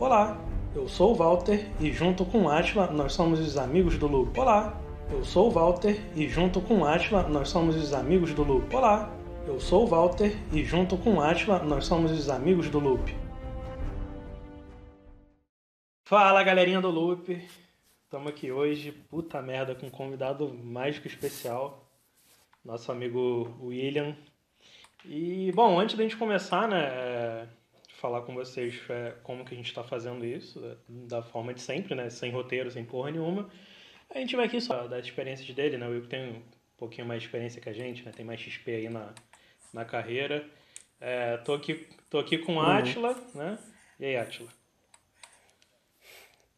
Olá, eu sou o Walter e junto com Atila nós somos os amigos do Loop. Olá, eu sou o Walter e junto com Atila nós somos os amigos do Loop. Olá, eu sou o Walter e junto com Atila nós somos os amigos do Loop. Fala galerinha do Loop, estamos aqui hoje, puta merda, com um convidado mágico especial, nosso amigo William. E bom, antes da gente começar, né, é, falar com vocês é, como que a gente está fazendo isso, é, da forma de sempre, né, sem roteiro, sem porra nenhuma. A gente vai aqui só das experiências dele, né, o Will tem um pouquinho mais de experiência que a gente, né, tem mais XP aí na, na carreira. É, tô, aqui, tô aqui com o Atila, né, e aí, Atila?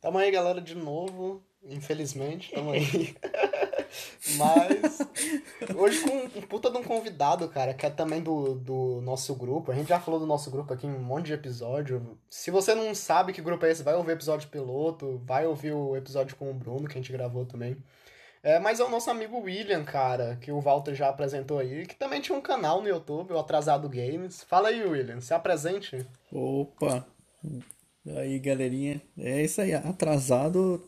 Tamo aí, galera, de novo. Infelizmente, tamo aí. Mas hoje com um puta de um convidado, cara, que é também do, do nosso grupo. A gente já falou do nosso grupo aqui em um monte de episódio. Se você não sabe que grupo é esse, vai ouvir o episódio piloto, vai ouvir o episódio com o Bruno, que a gente gravou também. É, mas é o nosso amigo William, cara, que o Walter já apresentou aí, que também tinha um canal no YouTube, o Atrasado Games. Fala aí, William, se apresente. Opa! Aí, galerinha. É isso aí, atrasado.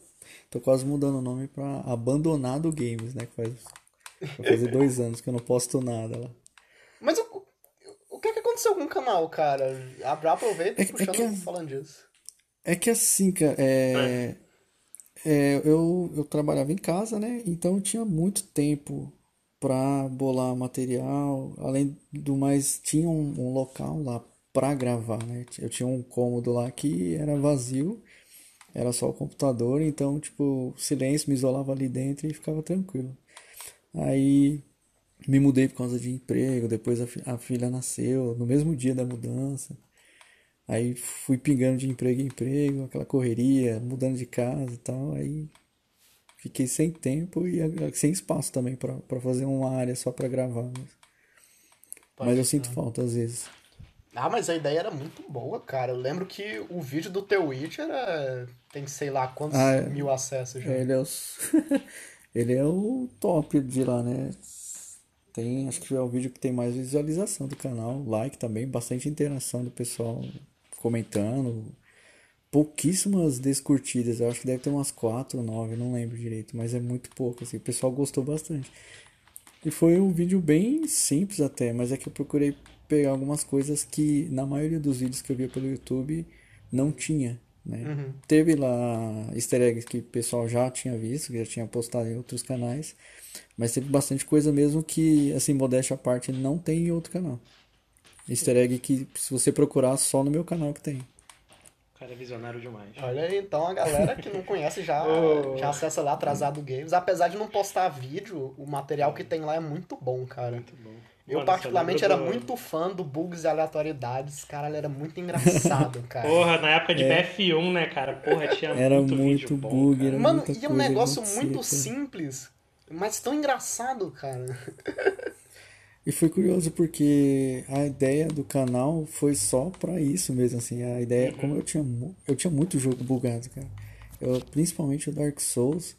Tô quase mudando o nome pra Abandonado Games, né? Que faz, vai fazer dois anos que eu não posto nada lá. Mas o, o que, é que aconteceu com o canal, cara? Aproveita É- e é puxando que- falando disso. É que assim, cara, é, é, eu, eu trabalhava em casa, né? Então eu tinha muito tempo pra bolar material. Além do mais, tinha um, um local lá pra gravar, né? Eu tinha um cômodo lá que era vazio, era só o computador, então, tipo, silêncio, me isolava ali dentro e ficava tranquilo. Aí me mudei por causa de emprego, depois a, a filha nasceu, no mesmo dia da mudança. Aí fui pingando de emprego em emprego, aquela correria, mudando de casa e tal. Aí fiquei sem tempo e sem espaço também pra fazer uma área só pra gravar. Mas, mas eu sinto falta às vezes. Ah, mas a ideia era muito boa, cara. Eu lembro que o vídeo do The Witch era... tem sei lá quantos Ah, é. mil acessos já. Ele é, os... Ele é o top de lá, né? Tem, acho que é o vídeo que tem mais visualização do canal, like também, bastante interação do pessoal comentando. Pouquíssimas descurtidas, eu acho que deve ter umas 4 ou 9, não lembro direito, mas é muito pouco, assim, o pessoal gostou bastante. E foi um vídeo bem simples até, mas é que eu procurei pegar algumas coisas que na maioria dos vídeos que eu via pelo YouTube não tinha, né? Teve lá easter eggs que o pessoal já tinha visto, que já tinha postado em outros canais, mas teve bastante coisa mesmo que, assim, modéstia à parte, não tem em outro canal. Easter egg que se você procurar só no meu canal que tem. Cara é visionário demais. Olha aí, então a galera que não conhece já, Oh. já acessa lá Atrasado Games. Apesar de não postar vídeo, o material que tem lá é muito bom, cara. Muito bom. Eu Mano, particularmente era do- muito fã do Bugs e Aleatoriedades. Caralho, era muito engraçado, cara. Porra, na época de BF1, né, cara? Porra, tinha Era muito, muito vídeo bom, bug, cara. era Mano, muita e um coisa, negócio muito simples, mas tão engraçado, cara. E foi curioso porque a ideia do canal foi só pra isso mesmo, assim, a ideia, como eu tinha, eu tinha muito jogo bugado, cara. Eu, principalmente o Dark Souls,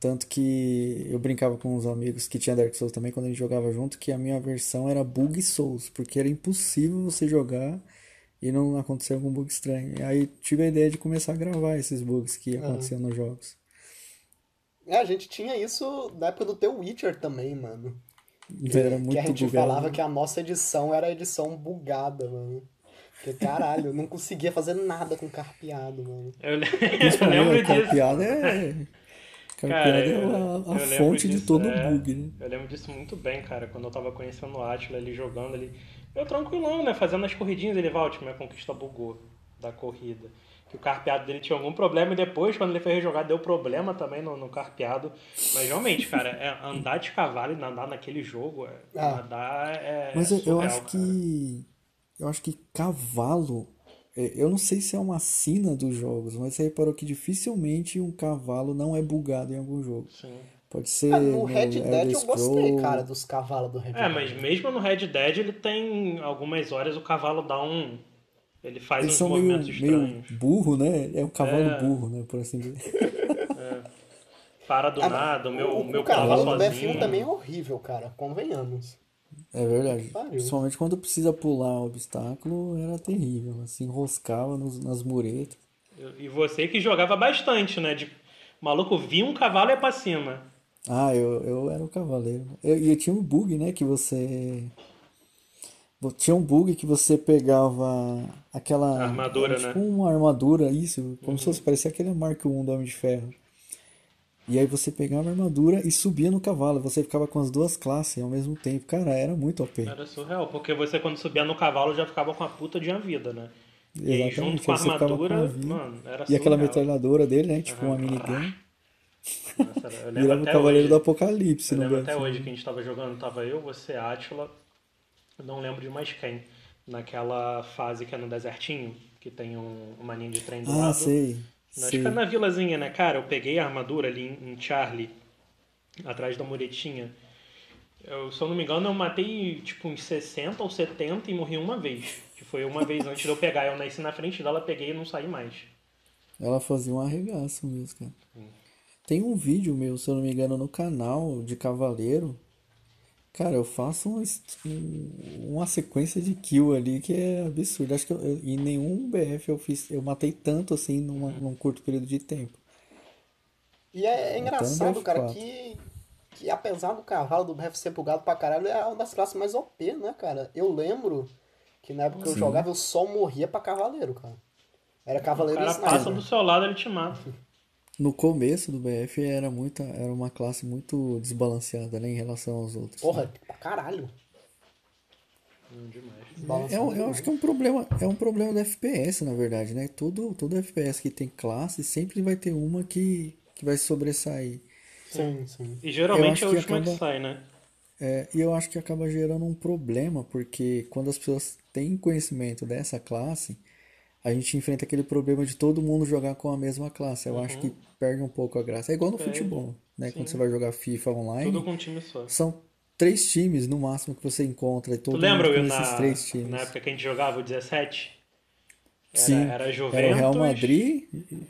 tanto que eu brincava com uns amigos que tinha Dark Souls também quando a gente jogava junto, que a minha versão era Bug Souls, porque era impossível você jogar e não acontecer algum bug estranho. E aí tive a ideia de começar a gravar esses bugs que aconteciam nos jogos. É, a gente tinha isso na época do The Witcher também, mano. Era que muito a gente bugado. falava que a nossa edição era a edição bugada, mano. Porque, caralho, eu não conseguia fazer nada com carpeado, mano. Eu, le- eu lembro a disso. carpeada é. Carpeada é eu- a, a lembro fonte de disso, todo é. bug, né? Eu lembro disso muito bem, cara, quando eu tava conhecendo o Atila ali jogando ali. Eu tranquilão, né? Fazendo as corridinhas, ele vai, minha conquista bugou da corrida. Que o carpeado dele tinha algum problema e depois, quando ele foi rejogar, deu problema também no, no carpeado. Mas realmente, cara, é, andar de cavalo e nadar naquele jogo, é, Ah. nadar é. Mas eu, eu surreal, acho cara. que. Eu acho que cavalo. é, Eu não sei se é uma sina dos jogos, mas você reparou que dificilmente um cavalo não é bugado em algum jogo. Sim. Pode ser Ah, no no Red Dead Elder eu gostei, Scroll. cara, dos cavalos do Red Dead. É, mas mesmo no Red Dead ele tem algumas horas o cavalo dá um. Ele faz Eles uns são meio, movimentos meio estranhos. burro, né? É um cavalo É. burro, né? Por assim dizer. Para do Ah, nada, o meu, o, o meu o cavalo cavalo do sozinho. BF1 também é horrível, cara. Convenhamos. É verdade. Pariu. Principalmente quando precisa pular o obstáculo, era terrível. Se enroscava nos- nas muretas. E você que jogava bastante, né? De... O maluco via um cavalo e ia pra cima. Ah, eu, eu era o cavaleiro. E eu, eu, tinha um bug, né? Que você. Tinha um bug que você pegava aquela. Armadura, era, né? Tipo uma armadura, isso. Como uhum. se fosse parecia aquele Mark 1 do Homem de Ferro. E aí você pegava a armadura e subia no cavalo. Você ficava com as duas classes ao mesmo tempo. Cara, era muito OP. Era surreal, porque você quando subia no cavalo já ficava com a puta de uma vida, né? Exatamente. E aí, junto com a armadura, com a mano, era E aquela metralhadora dele, né? Tipo uhum. uma minigun. Nossa, Virava o Cavaleiro hoje, do Apocalipse. Eu lembro até hoje que a gente tava jogando, tava eu, você, Atila, não lembro de mais quem. Naquela fase que é no desertinho, que tem um, uma linha de trem do ah, lado. Sei. Acho que é na vilazinha, né, cara? Eu peguei a armadura ali em, Charlie, atrás da muretinha. Eu, se eu não me engano, eu matei tipo uns 60 ou 70 e morri uma vez. Que foi uma vez antes de eu pegar. Eu nasci na frente dela, peguei e não saí mais. Ela fazia um arregaço mesmo, cara. Tem um vídeo meu, se eu não me engano, no canal de Cavaleiro. Cara, eu faço um, uma sequência de kill ali que é absurdo. Acho que eu, em nenhum BF eu fiz, eu matei tanto assim numa, num curto período de tempo. E é, é engraçado, cara, que, que apesar do cavalo do BF ser bugado pra caralho, é uma das classes mais OP, né, cara? Eu lembro que na época que eu jogava eu só morria pra cavaleiro, cara. Era cavaleiro O cara passa do seu lado, ele te mata. No começo do BF era muita, era uma classe muito desbalanceada, né, em relação aos outros. Porra, né? pra caralho. demais. É, eu, eu acho que é um problema, é um problema do FPS, na verdade, né? Todo, todo FPS que tem classe sempre vai ter uma que, que vai sobressair. Sim, sim. E geralmente é a última que, acaba, que sai, né? É, e eu acho que acaba gerando um problema, porque quando as pessoas têm conhecimento dessa classe, a gente enfrenta aquele problema de todo mundo jogar com a mesma classe. Eu uhum. acho que perde um pouco a graça. É igual no futebol, né? Sim. Quando você vai jogar FIFA online. Tudo com um time só. São três times no máximo que você encontra. E todo tu lembra, Will, na, três times. na época que a gente jogava o 17? Era, Sim. Era Juventus. Era o Real Madrid,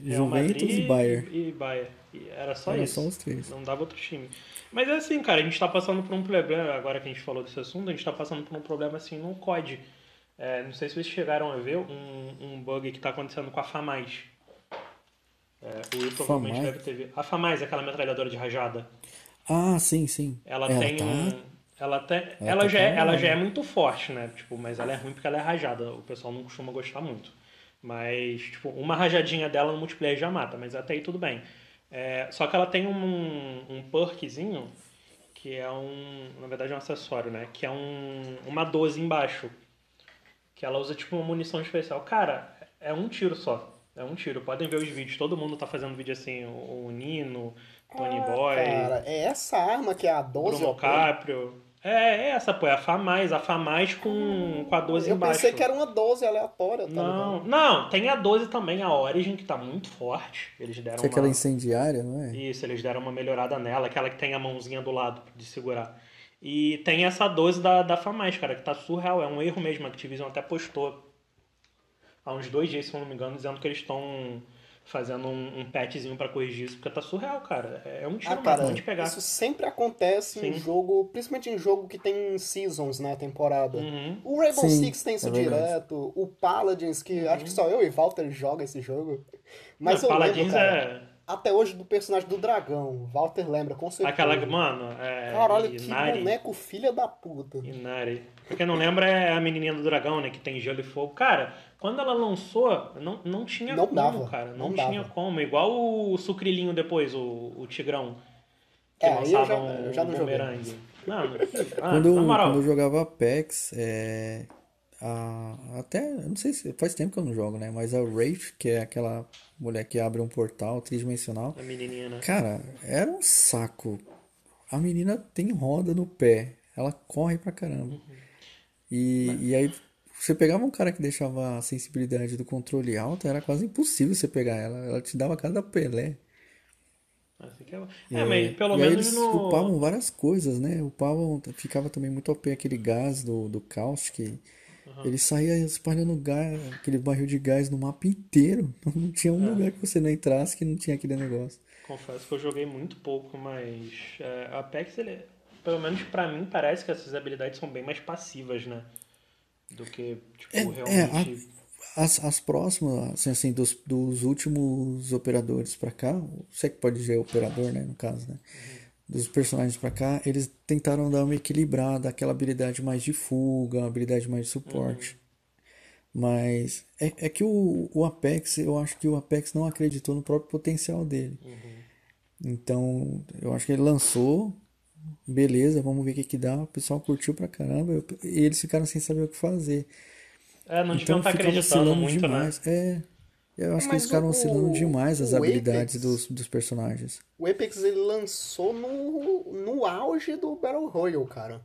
Real Juventus Madrid e Bayern. E Bayern. E era só era isso. só os três. Não dava outro time. Mas é assim, cara, a gente tá passando por um problema, agora que a gente falou desse assunto, a gente tá passando por um problema assim no COD. É, não sei se vocês chegaram a ver um, um bug que está acontecendo com a FAMAS. É, o Will provavelmente deve ter visto. A FAMAS, aquela metralhadora de rajada. Ah, sim, sim. Ela, ela tem tá... um. Ela, tem, ela, ela, tá já é, ela já é muito forte, né? Tipo, mas ela é ruim porque ela é rajada. O pessoal não costuma gostar muito. Mas, tipo, uma rajadinha dela no multiplayer já mata, mas até aí tudo bem. É, só que ela tem um, um perkzinho que é um. Na verdade é um acessório, né? Que é um, uma 12 embaixo que ela usa tipo uma munição especial. Cara, é um tiro só. É um tiro. Podem ver os vídeos. Todo mundo tá fazendo vídeo assim. O Nino, Tony ah, Boy. Cara, é essa arma que é a 12. Bruno Caprio. É, é essa, pô. É a FAMAS. A FAMAS com, com a 12 eu embaixo. Eu pensei que era uma 12 aleatória. Tá não, ligado? não. Tem a 12 também, a Origin, que tá muito forte. Eles deram Isso é uma... aquela incendiária, não é? Isso, eles deram uma melhorada nela. Aquela que tem a mãozinha do lado de segurar. E tem essa 12 da, da FAMAS, cara, que tá surreal. É um erro mesmo. A Activision até postou há uns dois dias, se eu não me engano, dizendo que eles estão fazendo um, um patchzinho para corrigir isso, porque tá surreal, cara. É um tiro ah, cara, de pegar. Isso sempre acontece Sim. em jogo, principalmente em jogo que tem seasons, né, temporada. Uhum. O Rainbow Sim, Six tem isso é direto, o Paladins, que uhum. acho que só eu e Walter joga esse jogo. Mas Não, eu Paladins lembro, cara, é até hoje do personagem do dragão. Walter lembra, com certeza. Aquela, mano, é. Caralho, Inari. que boneco filha da puta. Inari. Quem não lembra, é a menininha do dragão, né? Que tem gelo e fogo. Cara, quando ela lançou, não, não tinha não como, dava, cara. Não, não tinha dava. como. Igual o sucrilinho depois, o, o tigrão. Que É, aí eu lançava já- um, eu já não um joguei. bumerangue. Não, ah, Quando, na moral. quando eu jogava Apex, é, a, até, não sei se faz tempo que eu não jogo, né? Mas a Wraith, que é aquela mulher que abre um portal tridimensional, A menininha, né? cara, era um saco. A menina tem roda no pé, ela corre pra caramba. E, e aí você pegava um cara que deixava a sensibilidade do controle alta, era quase impossível você pegar ela. Ela te dava cada pelé. Que é... mas pelo e menos eles no. upavam várias coisas, né? Upavam, ficava também muito OP aquele gás do, do Caustic. Ele saía espalhando gás, aquele barril de gás no mapa inteiro. Não tinha um É. lugar que você não entrasse que não tinha aquele negócio. Confesso que eu joguei muito pouco, mas é, Apex, ele, pelo menos pra mim, parece que essas habilidades são bem mais passivas, né? Do que, tipo, É, é, realmente. as, as próximas, assim, assim dos, dos últimos operadores pra cá, você que pode dizer operador, né, no caso, né? Dos personagens pra cá, eles tentaram dar uma equilibrada, aquela habilidade mais de fuga, habilidade mais de suporte. Mas é, é que o, o Apex, eu acho que o Apex não acreditou no próprio potencial dele. Então, eu acho que ele lançou, beleza, vamos ver o que que dá. O pessoal curtiu pra caramba eu- e eles ficaram sem saber o que fazer. É, não deviam Então estar fica acreditando muito, né? demais. É, eu acho que Mas eles ficaram o- oscilando demais as o habilidades Apex- dos, dos personagens. O Apex ele lançou no, no auge do Battle Royale, cara.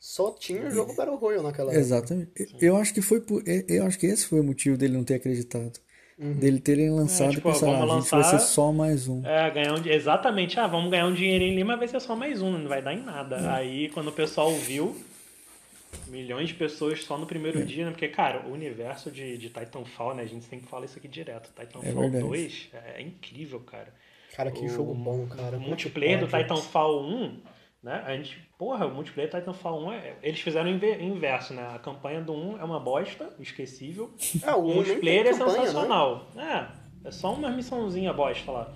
Só tinha jogo Battle Royale naquela época. Exatamente. Eu acho que foi por, eu acho que esse foi o motivo dele não ter acreditado. Uhum. Dele terem lançado É, tipo, e pensar, ah, a gente vai lançar- ser só mais um. É, ganhar um, exatamente. Ah, vamos ganhar um dinheirinho ali, mas vai ser só mais um, não vai dar em nada. É. Aí, quando o pessoal viu, milhões de pessoas só no É. primeiro dia, né? Porque, cara, o universo de, de Titanfall, né? A gente sempre fala isso aqui direto. Titanfall É verdade. 2 é, é incrível, cara. Cara, que O jogo bom, cara. O multiplayer do? Titanfall 1, né? A gente, porra, o multiplayer do Titanfall 1, é, eles fizeram o inver- inverso, né? A campanha do 1 é uma bosta, esquecível. É, o O multiplayer é campanha, né? sensacional. É, é só uma missãozinha bosta lá.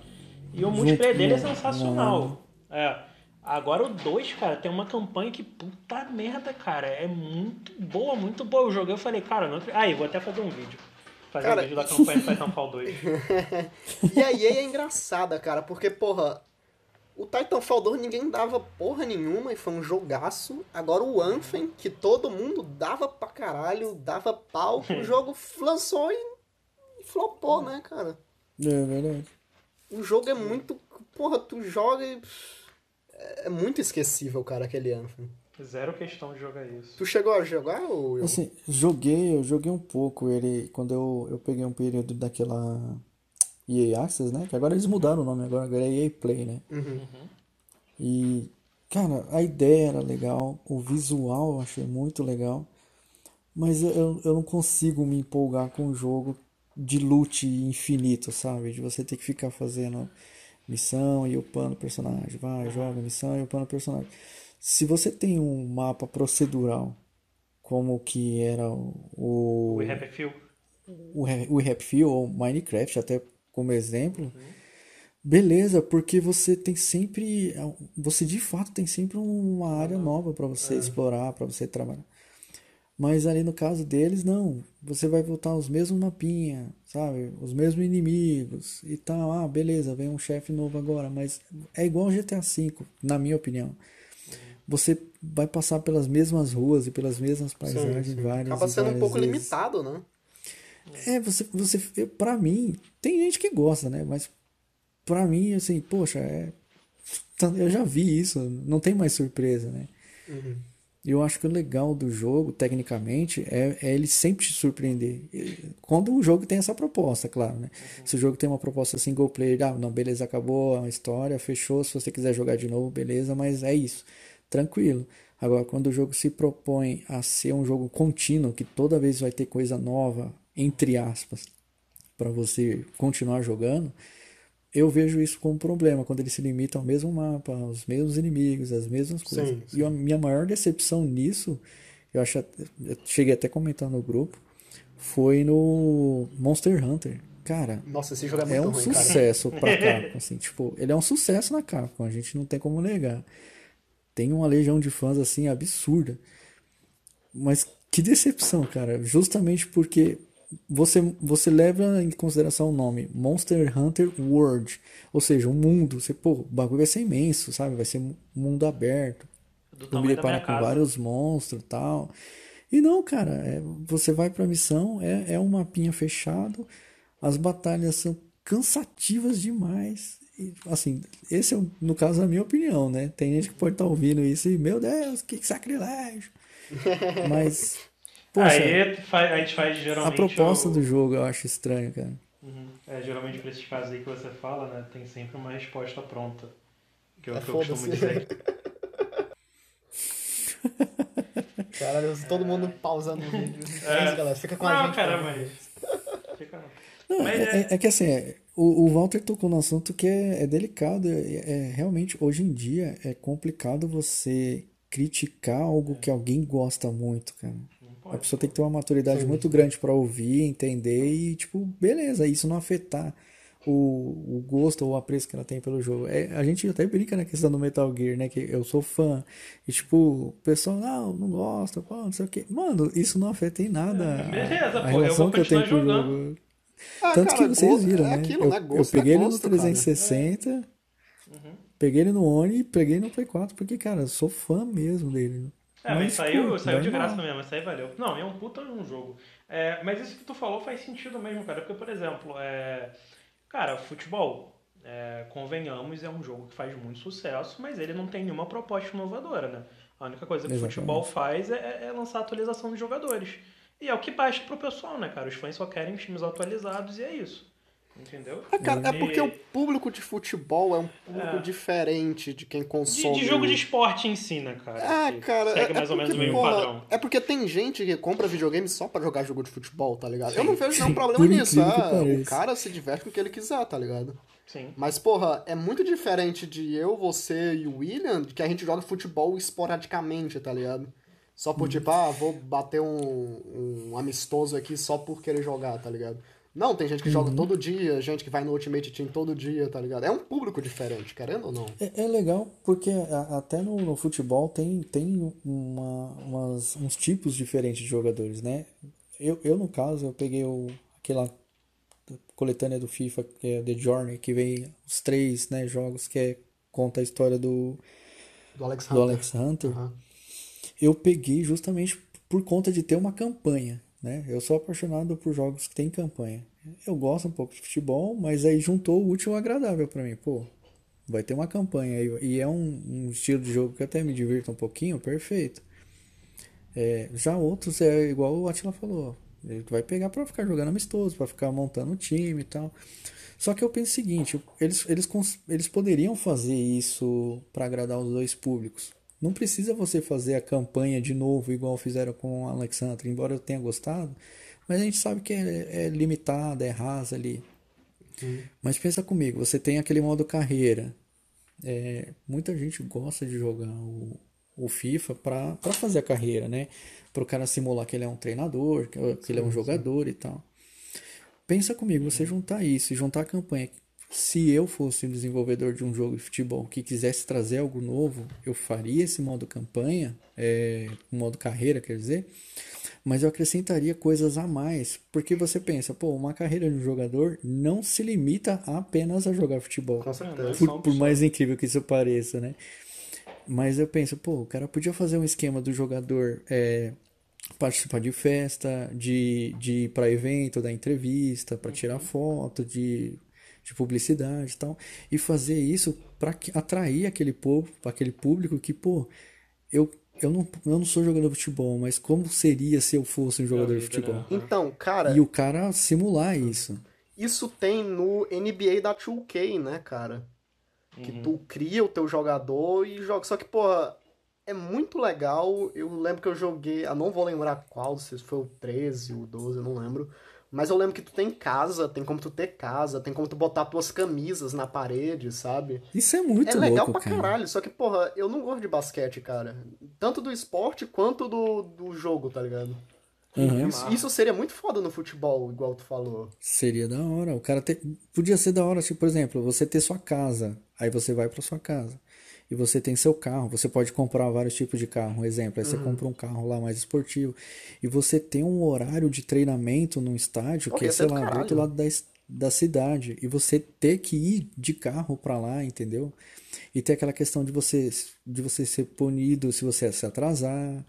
E o multiplayer dele é sensacional. É. Agora o 2, cara, tem uma campanha que puta merda, cara. É muito boa, muito boa. Eu joguei, eu falei, cara, não. Aí, vou até fazer um vídeo. Fazer Cara, um vídeo da campanha do Titanfall 2. E a EA é engraçada, cara, porque, porra, o Titanfall 2 ninguém dava porra nenhuma e foi um jogaço. Agora o Anthem, que todo mundo dava pra caralho, dava pau, o jogo lançou e, e flopou, né, cara? É verdade. O jogo é muito. Porra, tu joga e. É muito esquecível, cara, aquele Anthem. Zero questão de jogar isso. Tu chegou a jogar, ou eu? Assim, joguei, eu joguei um pouco ele quando eu, eu peguei um período daquela EA Access, né? Que agora eles mudaram o nome, agora, agora é EA Play, né? Uhum. E, cara, a ideia era legal, o visual eu achei muito legal, mas eu, eu não consigo me empolgar com um jogo de loot infinito, sabe? De você ter que ficar fazendo missão e upando personagem, vai, joga missão e upando personagem. Se você tem um mapa procedural, como que era o, O o, Few. o, o Rapfield ou Minecraft, até como exemplo, beleza, porque você tem sempre, você de fato tem sempre uma área nova para você explorar, para você trabalhar. Mas ali no caso deles, não. Você vai voltar aos mesmos mapinha, sabe? Os mesmos inimigos e tal. Ah, beleza, vem um chefe novo agora. Mas é igual GTA V, na minha opinião. Você vai passar pelas mesmas ruas e pelas mesmas paisagens Sim, sim. várias Acaba sendo um pouco vezes. limitado, né? É, você, você, pra mim, tem gente que gosta, né? Mas pra mim, assim, poxa, é, eu já vi isso, não tem mais surpresa, né? Uhum. E eu acho que o legal do jogo, tecnicamente, é, é ele sempre te surpreender. Quando o jogo tem essa proposta, claro, né? Se o jogo tem uma proposta single player, ah, não, beleza, acabou a história, fechou, se você quiser jogar de novo, beleza, mas é isso, tranquilo. Agora, quando o jogo se propõe a ser um jogo contínuo, que toda vez vai ter coisa nova, entre aspas, para você continuar jogando, eu vejo isso como um problema, quando ele se limita ao mesmo mapa, aos mesmos inimigos, às mesmas coisas. Sim, sim. E a minha maior decepção nisso, eu acho, eu cheguei até a comentar no grupo, foi no Monster Hunter. Cara, Nossa, esse jogo é muito é um ruim, cara. sucesso pra Capcom, assim, tipo, ele é um sucesso na Capcom, a gente não tem como negar. Tem uma legião de fãs, assim, absurda. Mas que decepção, cara, justamente porque você, você leva em consideração o nome Monster Hunter World, ou seja, um mundo, você, pô, o bagulho vai ser imenso, sabe? Vai ser um mundo aberto. Do me deparar com casa. vários monstros e tal. E não, cara, é- você vai pra missão, é, é um mapinha fechado, as batalhas são cansativas demais. E, assim, esse é, o- no caso, a minha opinião, né? Tem gente que pode estar ouvindo isso e, meu Deus, que sacrilégio. Mas, poxa, Aí fa- a gente faz a geralmente. proposta o- do jogo eu acho estranho, cara. Uhum. É, geralmente pra esses casos aí que você fala, né? Tem sempre uma resposta pronta. Que é o É, que eu costumo dizer. Caralho, todo mundo pausando o vídeo. É. É isso, galera. Fica com a Não, gente. cara, por mas. Fica. Não, Mas é, é- é- é que assim, é, o, o Walter tocou no assunto que é, é delicado. É, é- realmente, hoje em dia, é complicado você criticar algo que alguém gosta muito, cara. A pessoa tem que ter uma maturidade muito grande pra ouvir, entender e, tipo, beleza, isso não afetar o, o gosto ou o apreço que ela tem pelo jogo. É, a gente até brinca na questão do Metal Gear, né? Que eu sou fã. E, tipo, o pessoal, não, não gosta, pô, não sei o quê. Mano, isso não afeta em nada a, Beleza, a pô, eu relação vou que eu tenho com o jogando. jogo. Ah, Tanto cara, que vocês gosto- viram, é né? aquilo, eu, né? eu Gosto é peguei ele no gosto, cara. 360, peguei ele no One e peguei no Play 4, porque, cara, eu sou fã mesmo dele. É, mas saiu, saiu de graça mesmo, isso aí valeu. Não, é um puta um jogo. É, mas isso que tu falou faz sentido mesmo, cara. Porque, por exemplo, é, cara, futebol, é, convenhamos, é um jogo que faz muito sucesso, mas ele não tem nenhuma proposta inovadora, né? A única coisa que o futebol faz é, é lançar atualização de jogadores. E é o que baixa pro pessoal, né, cara? Os fãs só querem times atualizados e é isso. Entendeu? Ah, cara, é E- porque o público de futebol é um público É. diferente de quem De, consome. de jogo de esporte em si, né, cara? Que cara, Segue é, mais é ou menos o porque, mesmo padrão. É porque tem gente que compra videogame só pra jogar jogo de futebol, tá ligado? Eu não vejo nenhum Sim, problema nisso. ah, o cara se diverte com o que ele quiser, tá ligado? Sim. Mas, porra, é muito diferente de eu, você e o William, de que a gente joga futebol esporadicamente, tá ligado? Só por tipo, ah, vou bater um, um amistoso aqui só por querer jogar, tá ligado? Não, tem gente que Uhum. joga todo dia, gente que vai no Ultimate Team todo dia, tá ligado? É um público diferente, querendo ou não. É, é legal porque a- até no, no futebol tem, tem uma, umas- uns tipos diferentes de jogadores, né? Eu, eu no caso, eu peguei o, aquela coletânea do FIFA, que é The Journey, que vem os três né, jogos que é, conta a história do, Do Alex do Hunter. Alex Hunter. Aham. Eu peguei justamente por conta de ter uma campanha, né? Eu sou apaixonado por jogos que tem campanha. Eu gosto um pouco de futebol, mas aí juntou o útil agradável pra mim. Pô, vai ter uma campanha aí, e é um, um estilo de jogo que até me divirta um pouquinho, perfeito. É, já outros é igual o Atila falou. Ele vai pegar pra ficar jogando amistoso, pra ficar montando o time e tal. Só que eu penso o seguinte, eles, eles, eles poderiam fazer isso pra agradar os dois públicos. Não precisa você fazer a campanha de novo, igual fizeram com o Alexandre, embora eu tenha gostado, mas a gente sabe que é, é limitada, é rasa ali. Mas pensa comigo, você tem aquele modo carreira. É, muita gente gosta de jogar o, o FIFA pra fazer a carreira, né? Para o cara simular que ele é um treinador, que, que ele é um jogador e tal. Pensa comigo, você juntar isso e juntar a campanha. Se eu fosse um desenvolvedor de um jogo de futebol que quisesse trazer algo novo, eu faria esse modo campanha, é, o modo carreira, quer dizer, mas eu acrescentaria coisas a mais, porque você pensa, pô, uma carreira de um jogador não se limita apenas a jogar futebol. Com certeza. É Por, por mais incrível que isso pareça, né? Mas eu penso, pô, o cara podia fazer um esquema do jogador é, participar de festa, de, de ir pra evento, dar entrevista, pra tirar foto, de, de publicidade e tal, e fazer isso pra que- atrair aquele povo, aquele público que, pô, eu, eu, não, eu não sou jogador de futebol, mas como seria se eu fosse um jogador de futebol? né? Então, cara, E o cara simular isso. isso tem no NBA da 2K, né, cara? Que Uhum. tu cria o teu jogador e joga. Só que, porra, é muito legal. Eu lembro que eu joguei. Eu não vou lembrar qual, se foi o 13, o 12, eu não lembro. Mas eu lembro que tu tem casa, tem como tu ter casa, tem como tu botar tuas camisas na parede, sabe? Isso é muito é legal louco, pra cara. caralho, só que, porra, eu não gosto de basquete, cara. Tanto do esporte quanto do, do jogo, tá ligado? Uhum. Isso, isso seria muito foda no futebol, igual tu falou. Seria da hora. O cara ter... podia ser da hora, tipo, por exemplo, você ter sua casa, aí você vai pra sua casa. E você tem seu carro, você pode comprar vários tipos de carro, um exemplo, aí você Uhum. compra um carro lá mais esportivo. E você tem um horário de treinamento num estádio Pô, que é, ser sei do lá, do outro lado da, da cidade. E você ter que ir de carro pra lá, entendeu? E ter aquela questão de você, de você ser punido se você se atrasar.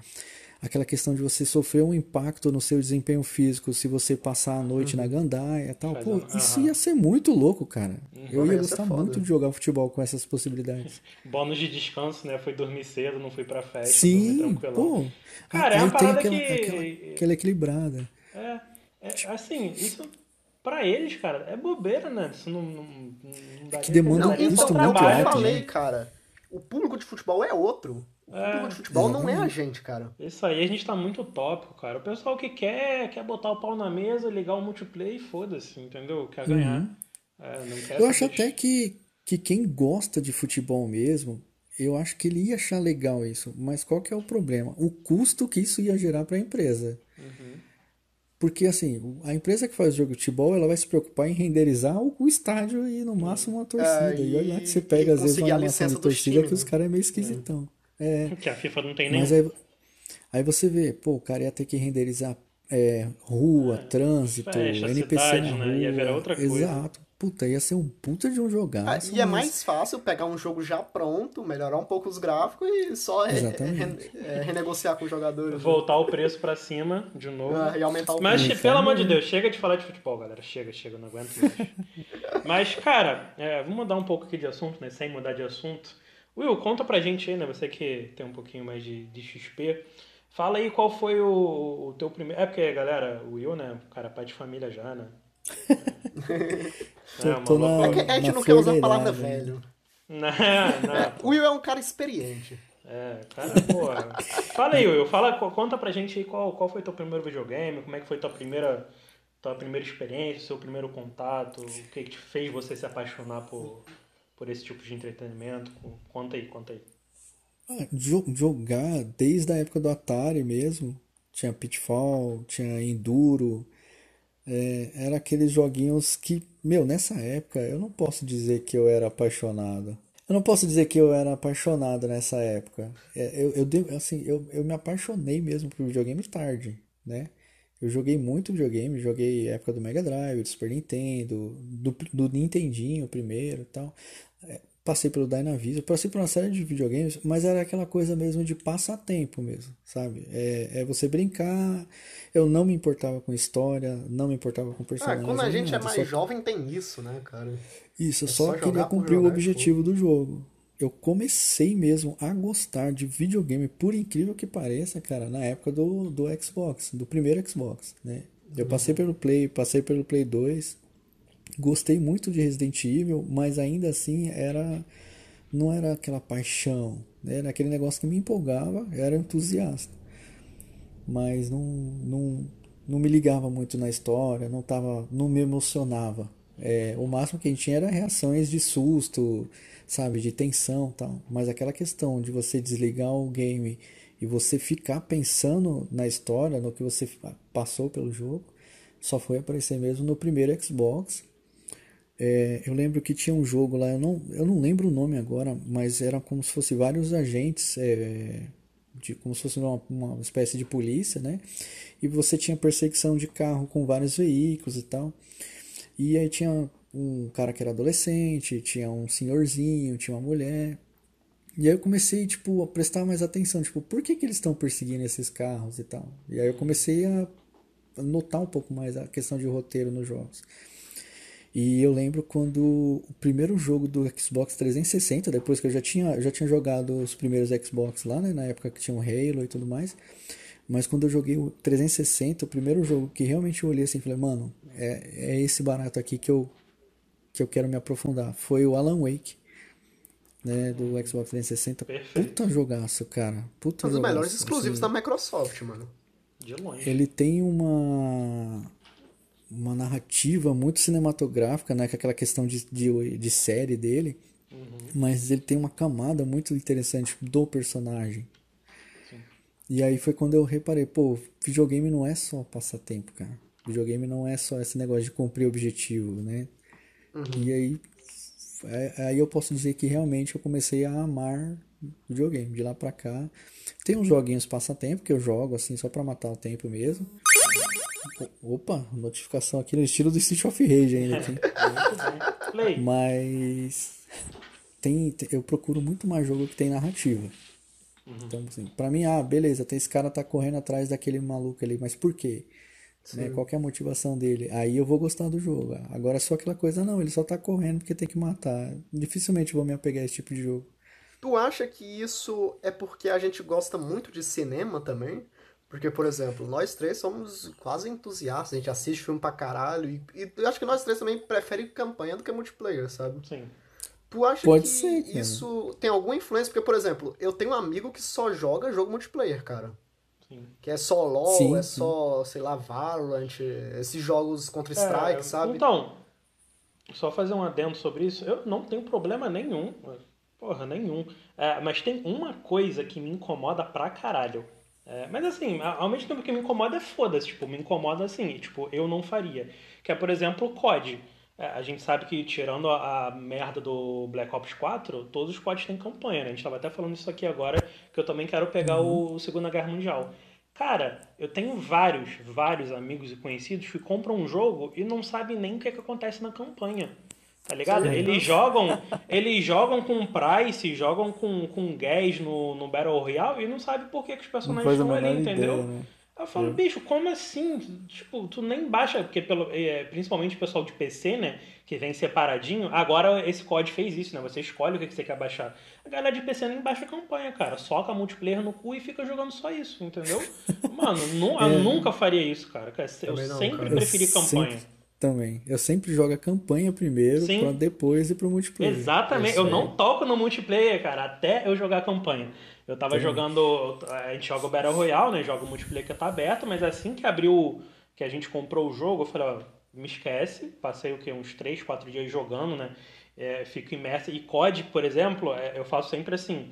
Aquela questão de você sofrer um impacto no seu desempenho físico se você passar a noite na gandaia e tal. Faz Pô, um- isso ia ser muito louco, cara. Eu ia gostar foda. muito de jogar futebol com essas possibilidades. Bônus de descanso, né? Foi dormir cedo, não fui pra festa, Sim, pô. Cara, é uma tem parada aquela, que- aquela, aquela equilibrada. É, é, assim, isso pra eles, cara, é bobeira, né? Isso não, não, não dá que nem demanda um custo é muito que eu alto, falei, né? cara. O público de futebol é outro. O É, de futebol não é a gente, cara. Isso aí a gente tá muito utópico, cara. O pessoal que quer, quer botar o pau na mesa, ligar o multiplayer e foda-se, entendeu? Quer ganhar. É, não quer Uhum. Eu acho até que, que quem gosta de futebol mesmo, eu acho que ele ia achar legal isso, mas qual que é o problema? O custo que isso ia gerar para a empresa. Uhum. Porque assim, a empresa que faz jogo de futebol, ela vai se preocupar em renderizar o, o estádio e no máximo uma torcida. É, e olha lá que você e pega às vezes uma animação de torcida times, que os né? caras é meio esquisitão. É, Que a FIFA não tem nenhum. mas aí, aí você vê, pô, o cara ia ter que renderizar é, rua, trânsito, fecha NPC cidade, na né? rua. Ia virar outra coisa. Exato. Puta, ia ser um puta de um Ah, jogaço. e é mas- mais fácil pegar um jogo já pronto, melhorar um pouco os gráficos e só re- re- é, renegociar com os jogadores. né? Voltar o preço pra cima de novo. Ah, e aumentar o Mas, preço. pelo amor de Deus, chega de falar de futebol, galera. Chega, chega, não aguento mais. Mas, cara, é, vamos mudar um pouco aqui de assunto, né? Sem mudar de assunto. Will, conta pra gente aí, né? Você que tem um pouquinho mais de, de XP. Fala aí qual foi o, o teu primeiro. É porque, galera, o Will, né? O cara é pai de família já, né? Tô- É, tô na-. É que a gente não quer usar a palavra né? velho. Não, não. O Will é um cara experiente. É, cara, porra. Fala aí, Will. Fala, co- conta pra gente aí qual, qual foi teu primeiro videogame, como é que foi tua primeira, tua primeira experiência, seu primeiro contato, o que, que te fez você se apaixonar por, por esse tipo de entretenimento. Conta aí, conta aí. Ah, jo- jogar desde a época do Atari mesmo. Tinha Pitfall, tinha Enduro. é, era aqueles joguinhos que, meu, nessa época eu não posso dizer que eu era apaixonado. Eu não posso dizer que eu era apaixonado nessa época. É, eu, eu, assim, eu, eu me apaixonei mesmo por videogame tarde, né? Eu joguei muito videogame, joguei época do Mega Drive, do Super Nintendo, do, do Nintendinho primeiro e tal. É, passei pelo Dynavision, passei por uma série de videogames, mas era aquela coisa mesmo de passatempo mesmo, sabe? É, é você brincar. Eu não me importava com história, não me importava com Ah, personagem. quando a gente é nada, mais só- jovem tem isso, né, cara? isso, eu É só só queria cumprir o objetivo do jogo. Eu comecei mesmo a gostar de videogame, por incrível que pareça, cara, na época do, do Xbox, do primeiro Xbox, né? Eu passei pelo Play, passei pelo Play 2, gostei muito de Resident Evil, mas ainda assim era não era aquela paixão, né? Era aquele negócio que me empolgava, era entusiasta mas não, não, não me ligava muito na história, não tava, não me emocionava. É, o máximo que a gente tinha era reações de susto, sabe, de tensão, tal. Mas aquela questão de você desligar o game e você ficar pensando na história, no que você passou pelo jogo, só foi aparecer mesmo no primeiro Xbox. É, eu lembro que tinha um jogo lá, eu não, eu não lembro o nome agora, mas era como se fosse vários agentes, é, de, como se fosse uma, uma espécie de polícia, né? E você tinha perseguição de carro com vários veículos e tal. E aí tinha um cara que era adolescente, tinha um senhorzinho, tinha uma mulher. E aí eu comecei, tipo, a prestar mais atenção, tipo, por que que eles estão perseguindo esses carros e tal? E aí eu comecei a notar um pouco mais a questão de roteiro nos jogos. E eu lembro quando o primeiro jogo do Xbox 360, depois que eu já tinha, já tinha jogado os primeiros Xbox lá, né, na época que tinha o Halo e tudo mais, mas quando eu joguei o 360, o primeiro jogo que realmente eu olhei assim e falei, mano, é, é esse barato aqui que eu, que eu quero me aprofundar, foi o Alan Wake, né, do Xbox 360. Perfeito. Puta jogaço, cara. Puta Um dos jogaço, melhores exclusivos assim. da Microsoft, mano. De longe. Ele tem uma uma narrativa muito cinematográfica, né, com aquela questão de, de, de série dele, mas ele tem uma camada muito interessante do personagem. E aí foi quando eu reparei, pô, videogame não é só passatempo, cara. Videogame não é só esse negócio de cumprir objetivo, né? E aí, é- aí eu posso dizer que realmente eu comecei a amar videogame de lá pra cá. Tem uns joguinhos passatempo que eu jogo assim só pra matar o tempo mesmo. Opa, notificação aqui no estilo do Street of Rage ainda aqui. Mas tem, tem- eu procuro muito mais jogo que tem narrativa. Então, assim, pra mim, ah, beleza, tem esse cara tá correndo atrás daquele maluco ali, mas por quê? Né? Qual que é a motivação dele? Aí eu vou gostar do jogo. Agora só aquela coisa, não, ele só tá correndo porque tem que matar. Dificilmente vou me apegar a esse tipo de jogo. Tu acha que isso é porque a gente gosta muito de cinema também? Porque, por exemplo, nós três somos quase entusiastas, a gente assiste filme pra caralho, e, e eu acho que nós três também preferem campanha do que multiplayer, sabe? Sim. Tu acha Pode que ser, cara. isso tem alguma influência? Porque, por exemplo, eu tenho um amigo que só joga jogo multiplayer, cara. Sim. Que é só LoL, Sim, é sim. só, sei lá, Valorant, esses jogos Counter-Strike, É, sabe? Então, só fazer um adendo sobre isso, eu não tenho problema nenhum. Porra, nenhum. É, mas tem uma coisa que me incomoda pra caralho. É, mas assim, ao mesmo tempo que me incomoda é foda-se, tipo, me incomoda assim, tipo, eu não faria. Que é, por exemplo, o COD. É, a gente sabe que, tirando a, a, merda do Black Ops 4, todos os CODs têm campanha, né? A gente tava até falando isso aqui agora, que eu também quero pegar uhum. o Segunda Guerra Mundial. Cara, eu tenho vários, vários amigos e conhecidos que compram um jogo e não sabem nem o que, é que acontece na campanha. Tá ligado? Sim, eles jogam, eles jogam com price, jogam com, com gas no, no Battle Royale e não sabem por que, que os personagens estão ali, entendeu? Ideia, né? Eu falo, bicho, como assim? Tipo, tu nem baixa, porque pelo, é, principalmente o pessoal de PC, né? Que vem separadinho. Agora esse COD fez isso, né? Você escolhe o que, que você quer baixar. A galera de PC nem baixa a campanha, cara. Soca multiplayer no cu e fica jogando só isso, entendeu? Mano, nu, é. eu nunca faria isso, cara. Eu não, sempre cara. preferi campanha. Sempre, também. Eu sempre jogo a campanha primeiro, Sim. pra depois ir pro multiplayer. Exatamente. Eu não toco no multiplayer, cara, até eu jogar a campanha. Eu tava Sim. jogando. A gente joga o Battle Royale, né? Joga o multiplayer que tá aberto, mas assim que abriu. Que a gente comprou o jogo, eu falei, ó, me esquece. Passei o quê? Uns 3, 4 dias jogando, né? É, fico imerso. E COD, por exemplo, é, eu faço sempre assim.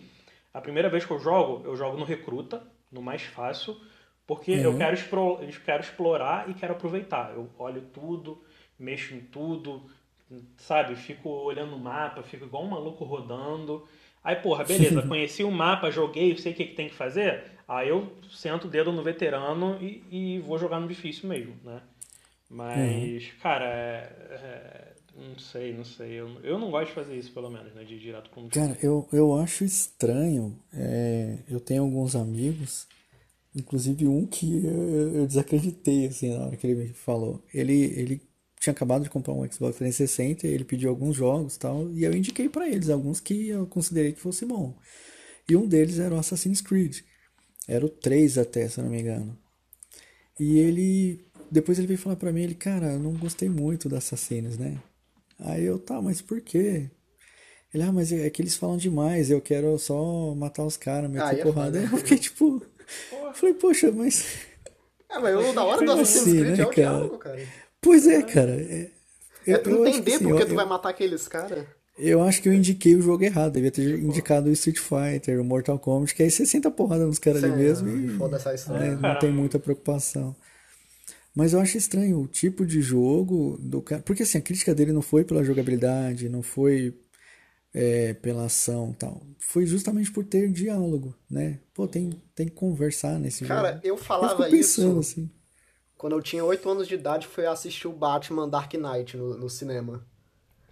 A primeira vez que eu jogo, eu jogo no recruta, no mais fácil. Porque uhum. eu, quero eu quero explorar e quero aproveitar. Eu olho tudo, mexo em tudo, sabe? Fico olhando o mapa, fico igual um maluco rodando. Aí, porra, beleza, conheci o mapa, joguei, sei o que, que tem que fazer. Aí eu sento o dedo no veterano e, e vou jogar no difícil mesmo, né? Mas, uhum. cara, é, é, não sei, não sei. Eu, eu não gosto de fazer isso, pelo menos, né? De ir direto com Cara, eu, eu acho estranho. É, eu tenho alguns amigos Inclusive um que eu, eu desacreditei, assim, na hora que ele me falou. Ele, ele tinha acabado de comprar um Xbox 360, ele pediu alguns jogos e tal, e eu indiquei para eles alguns que eu considerei que fosse bom. E um deles era o Assassin's Creed. Era o 3 até, se eu não me engano. E ele. Depois ele veio falar pra mim, ele, cara, eu não gostei muito da Assassins, né? Aí eu, tá, mas por quê? Ele, ah, mas é que eles falam demais, eu quero só matar os caras, meter ah, é porrada. Eu fiquei tipo. Porra. Falei, poxa, mas. É, mas o da hora do Assassin's assim, Creed né, é o cara? diálogo, cara. Pois é, cara. É, é tu eu entender assim, porque eu, tu vai matar aqueles caras. Eu acho que eu indiquei o jogo errado. Devia ter indicado o Street Fighter, o Mortal Kombat, que aí você senta porrada nos caras ali mesmo e foda essa história. Né, não tem muita preocupação. Mas eu acho estranho o tipo de jogo do cara. Porque assim, a crítica dele não foi pela jogabilidade, não foi é, pela ação tal. Foi justamente por ter diálogo, né? Pô, tem, tem que conversar nesse Cara, jogo. eu falava eu pensando, isso assim. quando eu tinha 8 anos de idade, foi assistir o Batman Dark Knight no, no cinema.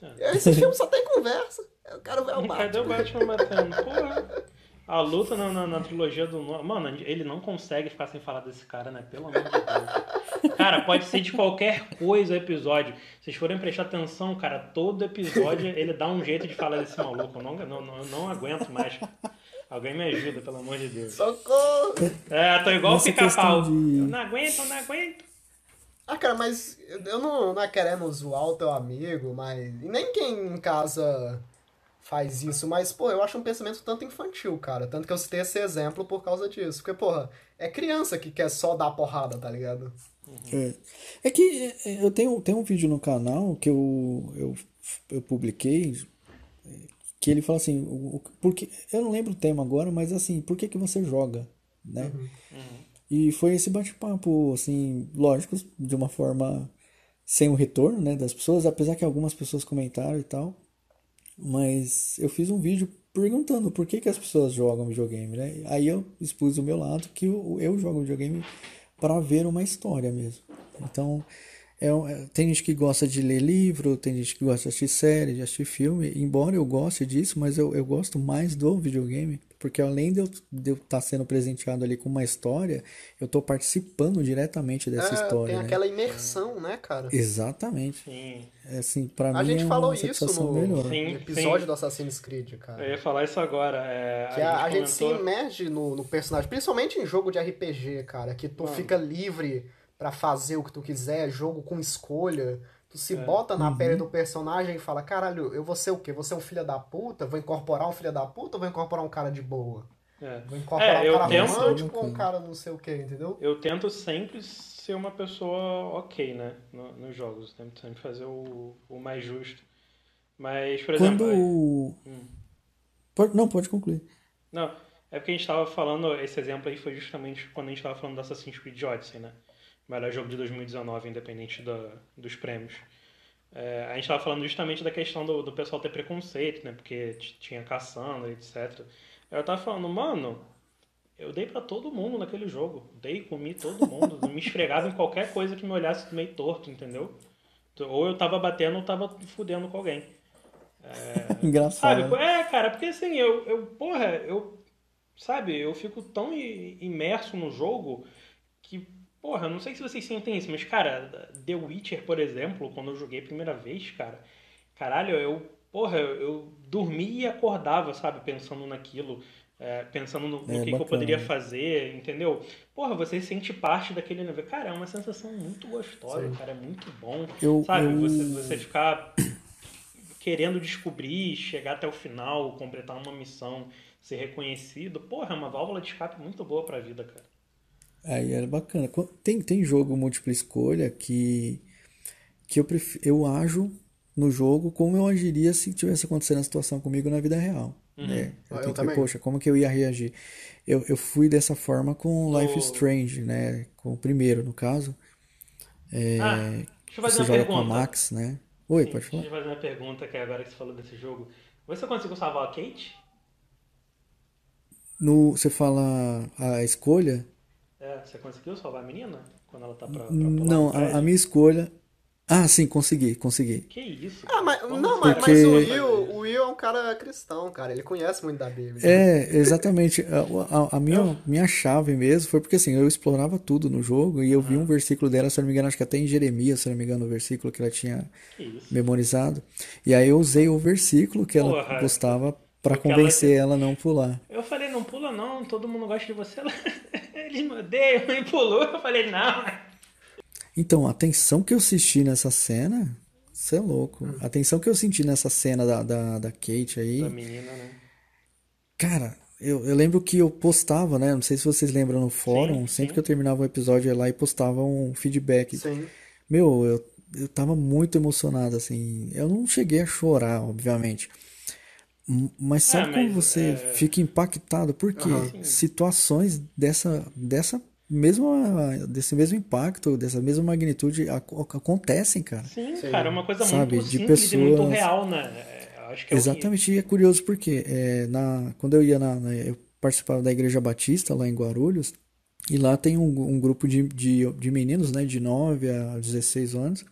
É. Esse filme só tem conversa. Eu quero ver o Batman. Cadê o Batman matando? Porra. A luta na, na, na, trilogia do. Mano, ele não consegue ficar sem falar desse cara, né? Pelo amor de Deus. Cara, pode ser de qualquer coisa o episódio. Se vocês forem prestar atenção, cara, todo episódio ele dá um jeito de falar desse maluco. Eu não, não, não, não aguento mais. Alguém me ajuda, pelo amor de Deus. Socorro! É, tô igual o pica-pau. De... Eu não aguento, eu não aguento. Ah, cara, mas eu não, não é querendo zoar o teu amigo, mas. E nem quem em casa faz isso, mas, pô, eu acho um pensamento tanto infantil, cara. Tanto que eu citei esse exemplo por causa disso. Porque, porra, é criança que quer só dar porrada, tá ligado? É, é que é, eu tenho, tenho um vídeo no canal que eu, eu, eu publiquei que ele fala assim, porque, eu não lembro o tema agora, mas assim, por que, que você joga, né? Uhum. Uhum. E foi esse bate-papo, assim, lógico, de uma forma sem o retorno, né, das pessoas, apesar que algumas pessoas comentaram e tal. Mas eu fiz um vídeo perguntando por que, que as pessoas jogam videogame, né? Aí eu expus o meu lado que eu, eu jogo videogame para ver uma história mesmo. Então, é, é, tem gente que gosta de ler livro, tem gente que gosta de assistir série, de assistir filme. Embora eu goste disso, mas eu, eu gosto mais do videogame porque além de eu estar tá sendo presenteado ali com uma história, eu estou participando diretamente dessa é, história. Tem né? aquela imersão, né, cara? Exatamente. Sim. É, assim, pra a mim gente é falou isso no. Sim, episódio sim. do Assassin's Creed, cara. Eu ia falar isso agora. É, que a, a, gente, comentou... se imerge no, no, personagem, principalmente em jogo de RPG, cara, que tu Mano. fica livre para fazer o que tu quiser, jogo com escolha. Tu se é. bota na uhum. pele do personagem e fala, caralho, eu vou ser o quê? Vou ser um filho da puta? Vou incorporar um filho da puta ou vou incorporar um cara de boa? É. Vou incorporar é, um cara tento... romântico ou um cara não sei o quê, entendeu? Eu tento sempre ser uma pessoa ok, né? No, nos jogos. Tento sempre fazer o, o mais justo. Mas, por exemplo... Quando... Aí... Hum. Pode, não, pode concluir. Não, é porque a gente tava falando, esse exemplo aí foi justamente quando a gente tava falando do Assassin's Creed Odyssey, né? Melhor jogo de 2019, independente da, dos prêmios. É, a gente tava falando justamente da questão do, do pessoal ter preconceito, né? Porque tinha caçando, etc. Eu tava falando, mano, eu dei para todo mundo naquele jogo. Dei, comi todo mundo. me esfregava em qualquer coisa que me olhasse meio torto, entendeu? Ou eu tava batendo ou tava fudendo com alguém. É, Engraçado. Sabe? Né? É, cara, porque assim, eu, eu, porra, eu, sabe, eu fico tão imerso no jogo porra, não sei se vocês sentem isso, mas, cara, The Witcher, por exemplo, quando eu joguei a primeira vez, cara, caralho, eu, porra, eu dormia e acordava, sabe, pensando naquilo. É, pensando no, no é, que, que, eu poderia fazer, entendeu? Porra, você sente parte daquele nível. Cara, é uma sensação muito gostosa, Sim. cara, é muito bom. Eu, sabe, eu... Você, você ficar querendo descobrir, chegar até o final, completar uma missão, ser reconhecido, porra, é uma válvula de escape muito boa pra vida, cara. Aí era bacana. Tem, tem jogo múltipla escolha que, que eu, prefiro, eu ajo no jogo como eu agiria se tivesse acontecendo a situação comigo na vida real. Uhum. Né? Eu, ah, eu também. poxa, como que eu ia reagir? Eu, eu fui dessa forma com Life is Strange, né? Com o primeiro, no caso. É, ah, deixa eu fazer você uma joga pergunta. com a Max, né? Oi, Sim, pode falar. Deixa eu fazer uma pergunta que é agora que você falou desse jogo. Você conseguiu salvar a Kate? No, você fala a escolha? É, você conseguiu salvar a menina? Quando ela tá pra, pra Não, a, a, minha escolha ah, sim, consegui, consegui. Que isso? Ah, mas, não, mas, Porque... mas o, Will, o Will é um cara cristão, cara. Ele conhece muito da Bíblia. É, exatamente. A, a, a minha, minha chave mesmo foi porque assim, eu explorava tudo no jogo e eu vi um versículo dela, se não me engano, acho que até em Jeremias, se não me engano, o versículo que ela tinha que memorizado. E aí eu usei o versículo que ela Porra, gostava para convencer ela... ela... a não pular. Eu falei, não pula não, todo mundo gosta de você. Eles me odeiam, e pulou. Eu falei, não. Então, a tensão que eu assisti nessa cena, você é louco. Hum. A tensão que eu senti nessa cena da, da, da Kate aí. Da menina, né? Cara, eu, eu lembro que eu postava, né? Não sei se vocês lembram no fórum, sim, sempre sim. que eu terminava um episódio eu ia lá e postava um feedback. Sim. Meu, eu, eu tava muito emocionado, assim. Eu não cheguei a chorar, obviamente. Mas sabe é, mas, você é... fica impactado? Porque uhum. situações dessa, dessa mesmo desse mesmo impacto, dessa mesma magnitude acontecem, cara. Sim, Sim. cara, é uma coisa Sabe, muito de simples pessoas... e muito real, né? É, acho que é Exatamente, e é curioso porque é, na, quando eu ia na, na, eu participava da Igreja Batista lá em Guarulhos, e lá tem um, um grupo de, de, de meninos, né, de 9 a 16 anos,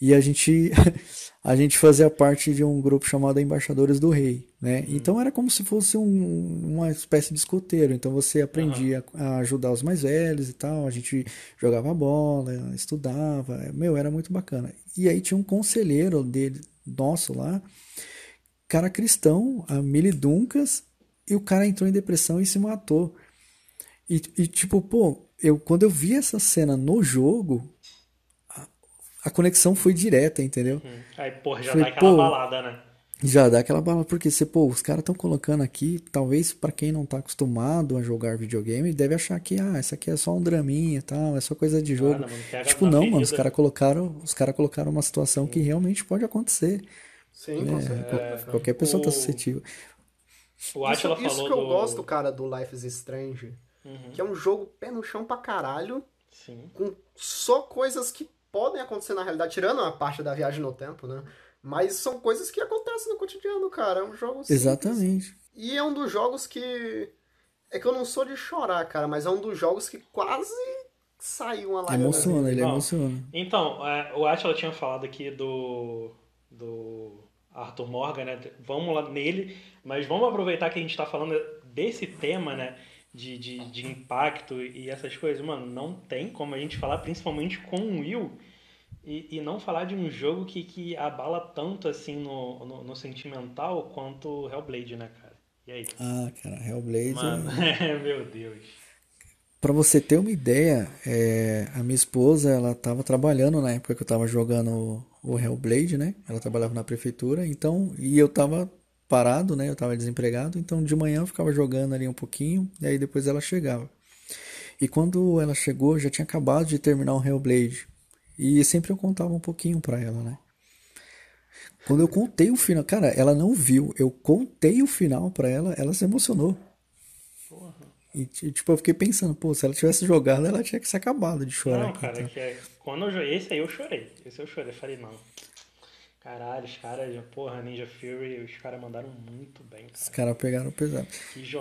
e a gente a gente fazia parte de um grupo chamado Embaixadores do Rei, né? Uhum. Então era como se fosse um, uma espécie de escoteiro. Então você aprendia uhum. a ajudar os mais velhos e tal. A gente jogava bola, estudava. Meu, era muito bacana. E aí tinha um conselheiro dele, nosso lá, cara cristão, a Mili Duncas, e o cara entrou em depressão e se matou. E, e tipo, pô, eu quando eu vi essa cena no jogo, a conexão foi direta, entendeu? Hum. Aí, porra, já foi, dá aquela pô, balada, né? Já dá aquela balada, porque você, pô, os caras estão colocando aqui, talvez para quem não tá acostumado a jogar videogame, deve achar que, ah, isso aqui é só um draminha e tal, é só coisa de jogo. mano, tipo, não, mano, os caras colocaram, os cara colocaram uma situação que realmente pode acontecer. Sim, é, é, qualquer pessoa o... tá suscetível. O Atila isso, isso que eu do... gosto, cara, do Life is Strange, uhum. que é um jogo pé no chão pra caralho, Sim. com só coisas que podem acontecer na realidade, tirando a parte da viagem no tempo, né? Mas são coisas que acontecem no cotidiano, cara. É um jogo simples. Exatamente. E é um dos jogos que. É que eu não sou de chorar, cara, mas é um dos jogos que quase saiu uma lágrima. Emociona, ele emociona. Então, é, o Atila tinha falado aqui do. do Arthur Morgan, né? Vamos lá nele, mas vamos aproveitar que a gente tá falando desse tema, né? De, de, de impacto e essas coisas, mano, não tem como a gente falar, principalmente com o Will, e, e não falar de um jogo que, que abala tanto assim no, no, no sentimental quanto Hellblade, né, cara? E aí? Ah, cara, Hellblade. Mano, é... meu Deus. Pra você ter uma ideia, é, a minha esposa, ela tava trabalhando na época que eu tava jogando o, o Hellblade, né? Ela trabalhava na prefeitura, então, e eu tava parado, né? Eu estava desempregado, então de manhã eu ficava jogando ali um pouquinho, e aí depois ela chegava. E quando ela chegou, já tinha acabado de terminar o Hellblade. E sempre eu contava um pouquinho para ela, né? Quando eu contei o final, cara, ela não viu. Eu contei o final pra ela, ela se emocionou. Porra. E ti- tipo, eu fiquei pensando, pô, se ela tivesse jogado, ela tinha que se acabado de chorar. Não, cara, então. que é, quando eu joguei, esse aí eu chorei. Esse eu chorei, falei, não. Caralho, os caras, porra, Ninja Fury, os caras mandaram muito bem, Os cara. caras pegaram pesado.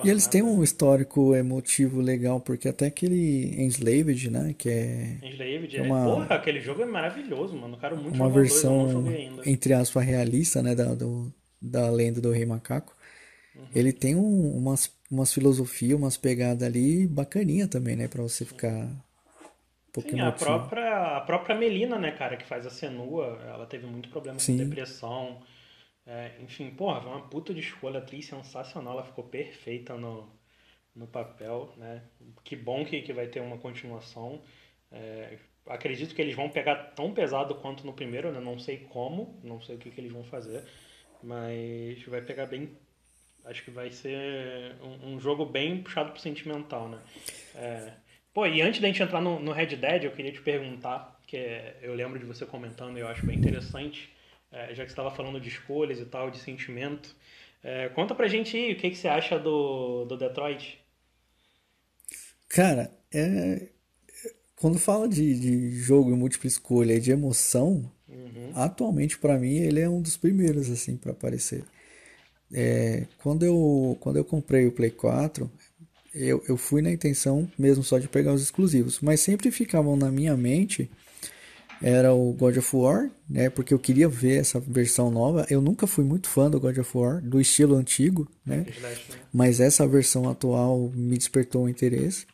E eles têm um histórico emotivo legal, porque até aquele Enslaved, né, que é Enslaved, É é, uma- porra, aquele jogo é maravilhoso, mano. Eu quero muito uma o dois, versão, ainda. entre aspas, realista, né, da, do- da lenda do Rei Macaco. Uhum. Ele tem um- umas, umas filosofias, umas pegadas ali bacaninha também, né, pra você ficar Sim, a emotivo. própria, a própria Melina, né, cara, que faz a Senua, ela teve muito problema Sim. com depressão. É, enfim, porra, foi uma puta de escolha, atriz sensacional, ela ficou perfeita no, no papel, né? Que bom que, que vai ter uma continuação. É, acredito que eles vão pegar tão pesado quanto no primeiro, né? Não sei como, não sei o que, que eles vão fazer, mas vai pegar bem. Acho que vai ser um, um jogo bem puxado pro sentimental, né? É, Pô, e antes da gente entrar no, no Red Dead, eu queria te perguntar, que é- eu lembro de você comentando e eu acho bem interessante, é, já que você estava falando de escolhas e tal, de sentimento. É, conta pra gente aí o que, que você acha do, do Detroit. Cara, é... quando fala de, de jogo em múltipla escolha e de emoção, Uhum. atualmente pra mim ele é um dos primeiros assim para aparecer. É, quando eu quando eu comprei o Play 4, eu, eu fui na intenção mesmo só de pegar os exclusivos, mas sempre ficavam na minha mente era o God of War, né? Porque eu queria ver essa versão nova. Eu nunca fui muito fã do God of War, do estilo antigo, né? Mas essa versão atual me despertou o interesse.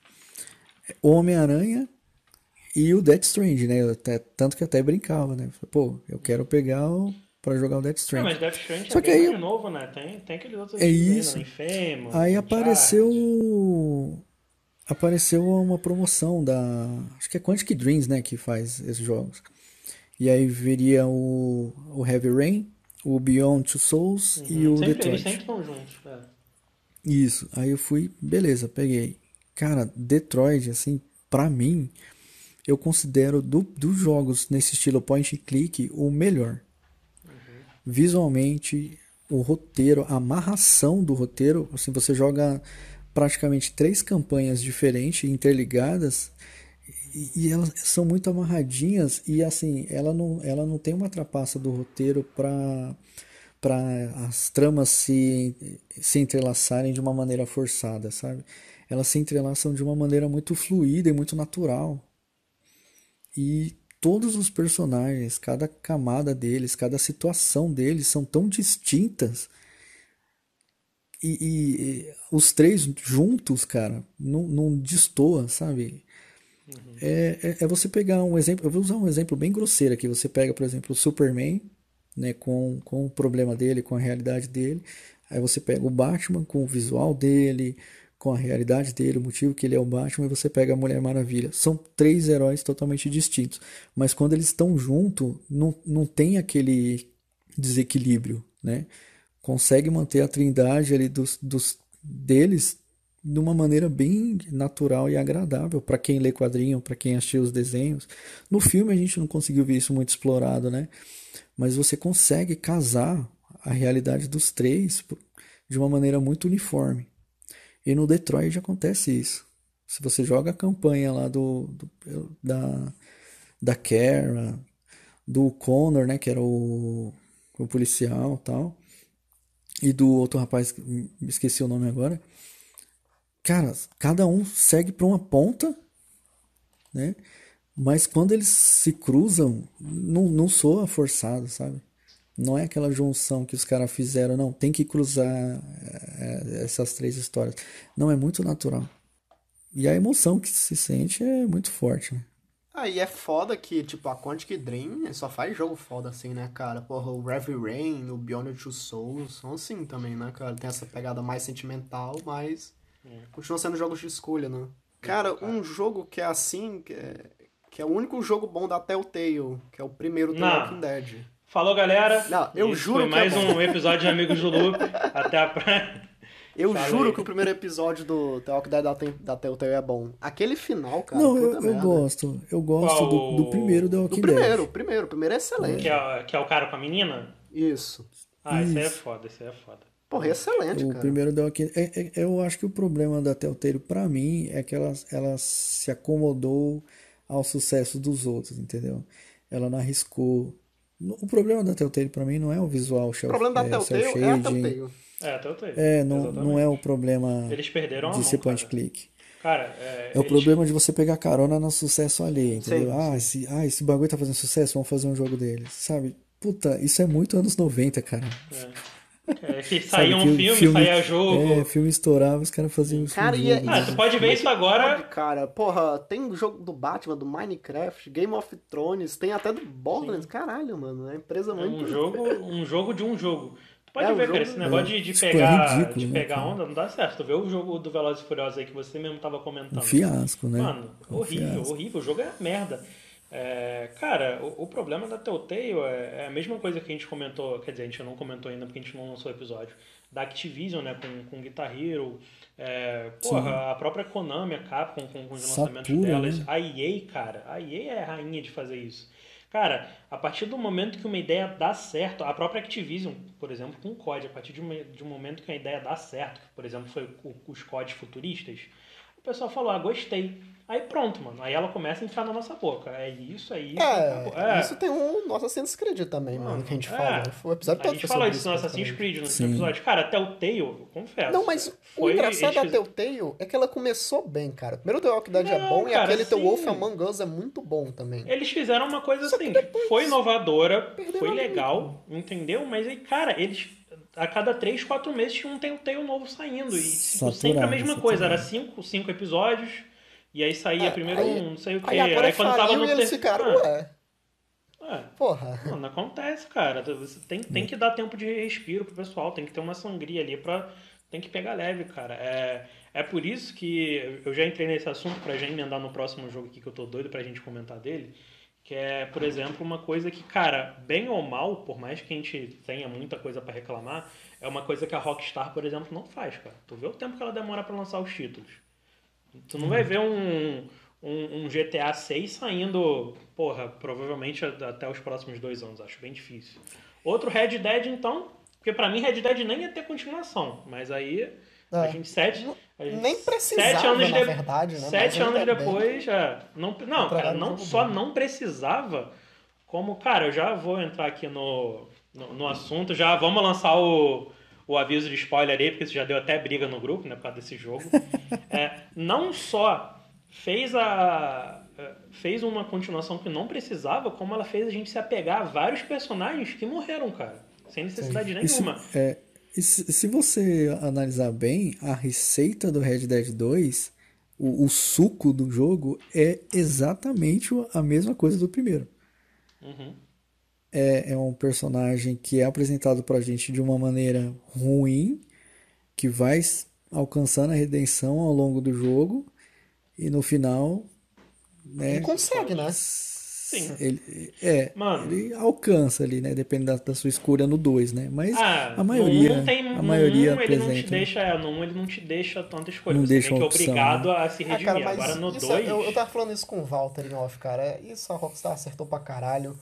O Homem-Aranha e o Death Stranding, né? Até- tanto que até brincava, né? Pô, eu quero pegar o, pra jogar o Death É, Stranding. mas Death Stranding Só é que aí- mais novo, né? Tem, tem aqueles outros É aí, isso. né? Infamous, Aí apareceu apareceu uma promoção da acho que é Quantic Dreams, né, que faz esses jogos. E aí viria o, o Heavy Rain, o Beyond Two Souls e Uhum. o Sempre- Detroit. Eles sempre estão juntos. É. Isso. Aí eu fui, beleza, peguei. Cara, Detroit, assim, pra mim, eu considero do, dos jogos nesse estilo point and click o melhor. Visualmente, o roteiro, a amarração do roteiro, assim, você joga praticamente três campanhas diferentes, interligadas, e, elas são muito amarradinhas e assim, ela não, ela não tem uma trapaça do roteiro para para as tramas se, se entrelaçarem de uma maneira forçada, sabe? Elas se entrelaçam de uma maneira muito fluida e muito natural. E todos os personagens, cada camada deles, cada situação deles são tão distintas. E, e- e os três juntos, cara, não, não destoa, sabe? É, é, é você pegar um exemplo. Eu vou usar um exemplo bem grosseiro aqui. Você pega, por exemplo, o Superman, né, com, com o problema dele, com a realidade dele. Aí você pega o Batman com o visual dele, com a realidade dele, o motivo que ele é o Batman, e você pega a Mulher Maravilha. São três heróis totalmente distintos. Mas quando eles estão juntos, não, não tem aquele desequilíbrio, né? Consegue manter a trindade ali dos, dos deles de uma maneira bem natural e agradável para quem lê quadrinho, para quem assistiu os desenhos. No filme a gente não conseguiu ver isso muito explorado, né? Mas você consegue casar a realidade dos três de uma maneira muito uniforme. E no Detroit acontece isso. Se você joga a campanha lá do, do- da da Kara, do Connor, né, que era o, o policial, tal, e do outro rapaz, esqueci o nome agora. Cara, cada um segue para uma ponta, né? Mas quando eles se cruzam, não, não soa forçado, sabe? Não é aquela junção que os caras fizeram, não, tem que cruzar é, essas três histórias. Não, é muito natural. E a emoção que se sente é muito forte, né? Aí é foda que, tipo, a Quantic Dream só faz jogo foda assim, né, cara? Porra, o Heavy Rain, o Beyond Two Souls são assim também, né, cara? Tem essa pegada mais sentimental, mas continuam sendo jogos de escolha, né? Cara, um jogo que é assim, que é, que é o único jogo bom da Telltale, que é o primeiro The Não. Walking Dead. Falou, galera. Não, eu Isso juro foi que é mais bom. um episódio de Amigos do Loop. Até a próxima. Eu Fala juro que o primeiro episódio do The Walking Dead da, da Telltale é bom. Aquele final, cara, Não, eu, eu gosto. Eu gosto Qual do, do primeiro The Do Walking primeiro, Dead. o primeiro. O primeiro é excelente. Que é, que é o cara com a menina? Isso. Ah, esse aí é Isso. foda, esse aí é foda. Porra, excelente, O cara. primeiro The Walking é, é- eu acho que o problema da Telltale pra mim é que ela, ela se acomodou ao sucesso dos outros, entendeu? Ela não arriscou. O problema da Telltale pra mim não é o visual O cel, problema da é, Telltale cel é a shading. Telltale. É, até eu tenho. É, não, não é o problema Eles perderam a de ser point cara. click. Cara, é, É o eles- problema de você pegar carona no sucesso alheio, entendeu? Sim, ah, esse, ah, esse bagulho tá fazendo sucesso, vamos fazer um jogo dele, sabe? Puta, isso é muito anos 90, cara. É, que Sabe, saía um que o filme, saía jogo. É, filme estourava, os caras faziam isso Cara, e é- jogo. Ah, tu pode ver isso agora. Pode, cara. Porra, tem jogo do Batman, do Minecraft, Game of Thrones, tem até do Borderlands. Caralho, mano. É uma empresa É muito. um jogo, um jogo de um jogo. Tu pode É, ver, cara, esse negócio de, de é pegar, ridículo, de né, pegar cara? onda não dá certo. Tu vê o jogo do Velozes e Furiosos aí que você mesmo tava Um comentando. fiasco, né? Mano, Um horrível, fiasco. horrível. O jogo é merda. É, cara, o, o problema da Telltale é, é a mesma coisa que a gente comentou, quer dizer, a gente não comentou ainda porque a gente não lançou o episódio, da Activision, né, com, com Guitar Hero, é, porra, a própria Konami, a Capcom, com, com os lançamentos Satura, delas, né? a EA, cara, a EA é a rainha de fazer isso. Cara, a partir do momento que uma ideia dá certo, a própria Activision, por exemplo, com o COD, a partir de um, de um momento que uma ideia dá certo, que, por exemplo, foi o- os CODs futuristas, o pessoal falou, ah, gostei. Aí pronto, mano. Aí ela começa a entrar na nossa boca. É isso, é isso. acabou. É, isso tem um no Assassin's Creed também, mano, que a gente É. fala. O episódio A todo gente foi falou sobre isso no Assassin's. Creed no Sim. episódio. Cara, até o Tale, eu confesso. Não, mas o foi- engraçado da fiz- Telltale é que ela começou bem, cara. Primeiro The Walking Dead é bom e cara, aquele The sim. Wolf Among Us é muito bom também. Eles fizeram uma coisa Só que assim, depois foi inovadora, perderam foi a legal, entendeu? Mas aí, cara, eles a cada 3, 4 meses tinha um Telltale novo saindo. E tipo, sempre a mesma saturado. coisa, era 5 cinco episódios, e aí saía É, primeiro aí- um, não sei o quê. Aí agora quando tava no e eles ter- ficaram, Ah, ué, é. porra. Mano, acontece, cara. Você tem, tem que dar tempo de respiro pro pessoal, tem que ter uma sangria ali pra. Tem que pegar leve, cara. É, é por isso que eu já entrei nesse assunto pra já emendar no próximo jogo aqui que eu tô doido pra gente comentar dele. Que é, por exemplo, uma coisa que, cara, bem ou mal, por mais que a gente tenha muita coisa pra reclamar, é uma coisa que a Rockstar, por exemplo, não faz, cara. Tu vê o tempo que ela demora pra lançar os títulos. Tu não vai ver um, um, um GTA 6 saindo, porra, provavelmente a- até os próximos dois anos. Acho bem difícil. Outro Red Dead, então, porque pra mim Red Dead nem ia ter continuação. Mas aí, a É. gente sete. a gente- Nem precisava, sete anos na de- verdade, né? Sete Mas anos bem. depois, é, não, não, cara, não só bem. não precisava, como, cara, eu já vou entrar aqui no, no, no assunto, já vamos lançar o, o aviso de spoiler aí, porque isso já deu até briga no grupo, né, por causa desse jogo. É, não só fez a é, fez uma continuação que não precisava, como ela fez a gente se apegar a vários personagens que morreram, cara, sem necessidade se, nenhuma. é, e se, você analisar bem, a receita do Red Dead 2, o, o suco do jogo, é exatamente a mesma coisa do primeiro. Uhum. É, é um personagem que é apresentado pra gente de uma maneira ruim, que vai alcançando a redenção ao longo do jogo, e no final, né, Ele consegue, né? Sim. ele, é, Mano. ele alcança ali, né, dependendo da, da sua escolha no 2, né, mas Ah, a maioria, no tem, a maioria um ele não te apresenta. deixa, é, no um ele não te deixa tanta escolha, Não você deixa meio que é opção, obrigado né? a se Ah, redimir. cara, mas Agora no isso, 2, eu, eu tava falando isso com o Walter em off, cara. é- Isso a Rockstar acertou pra caralho.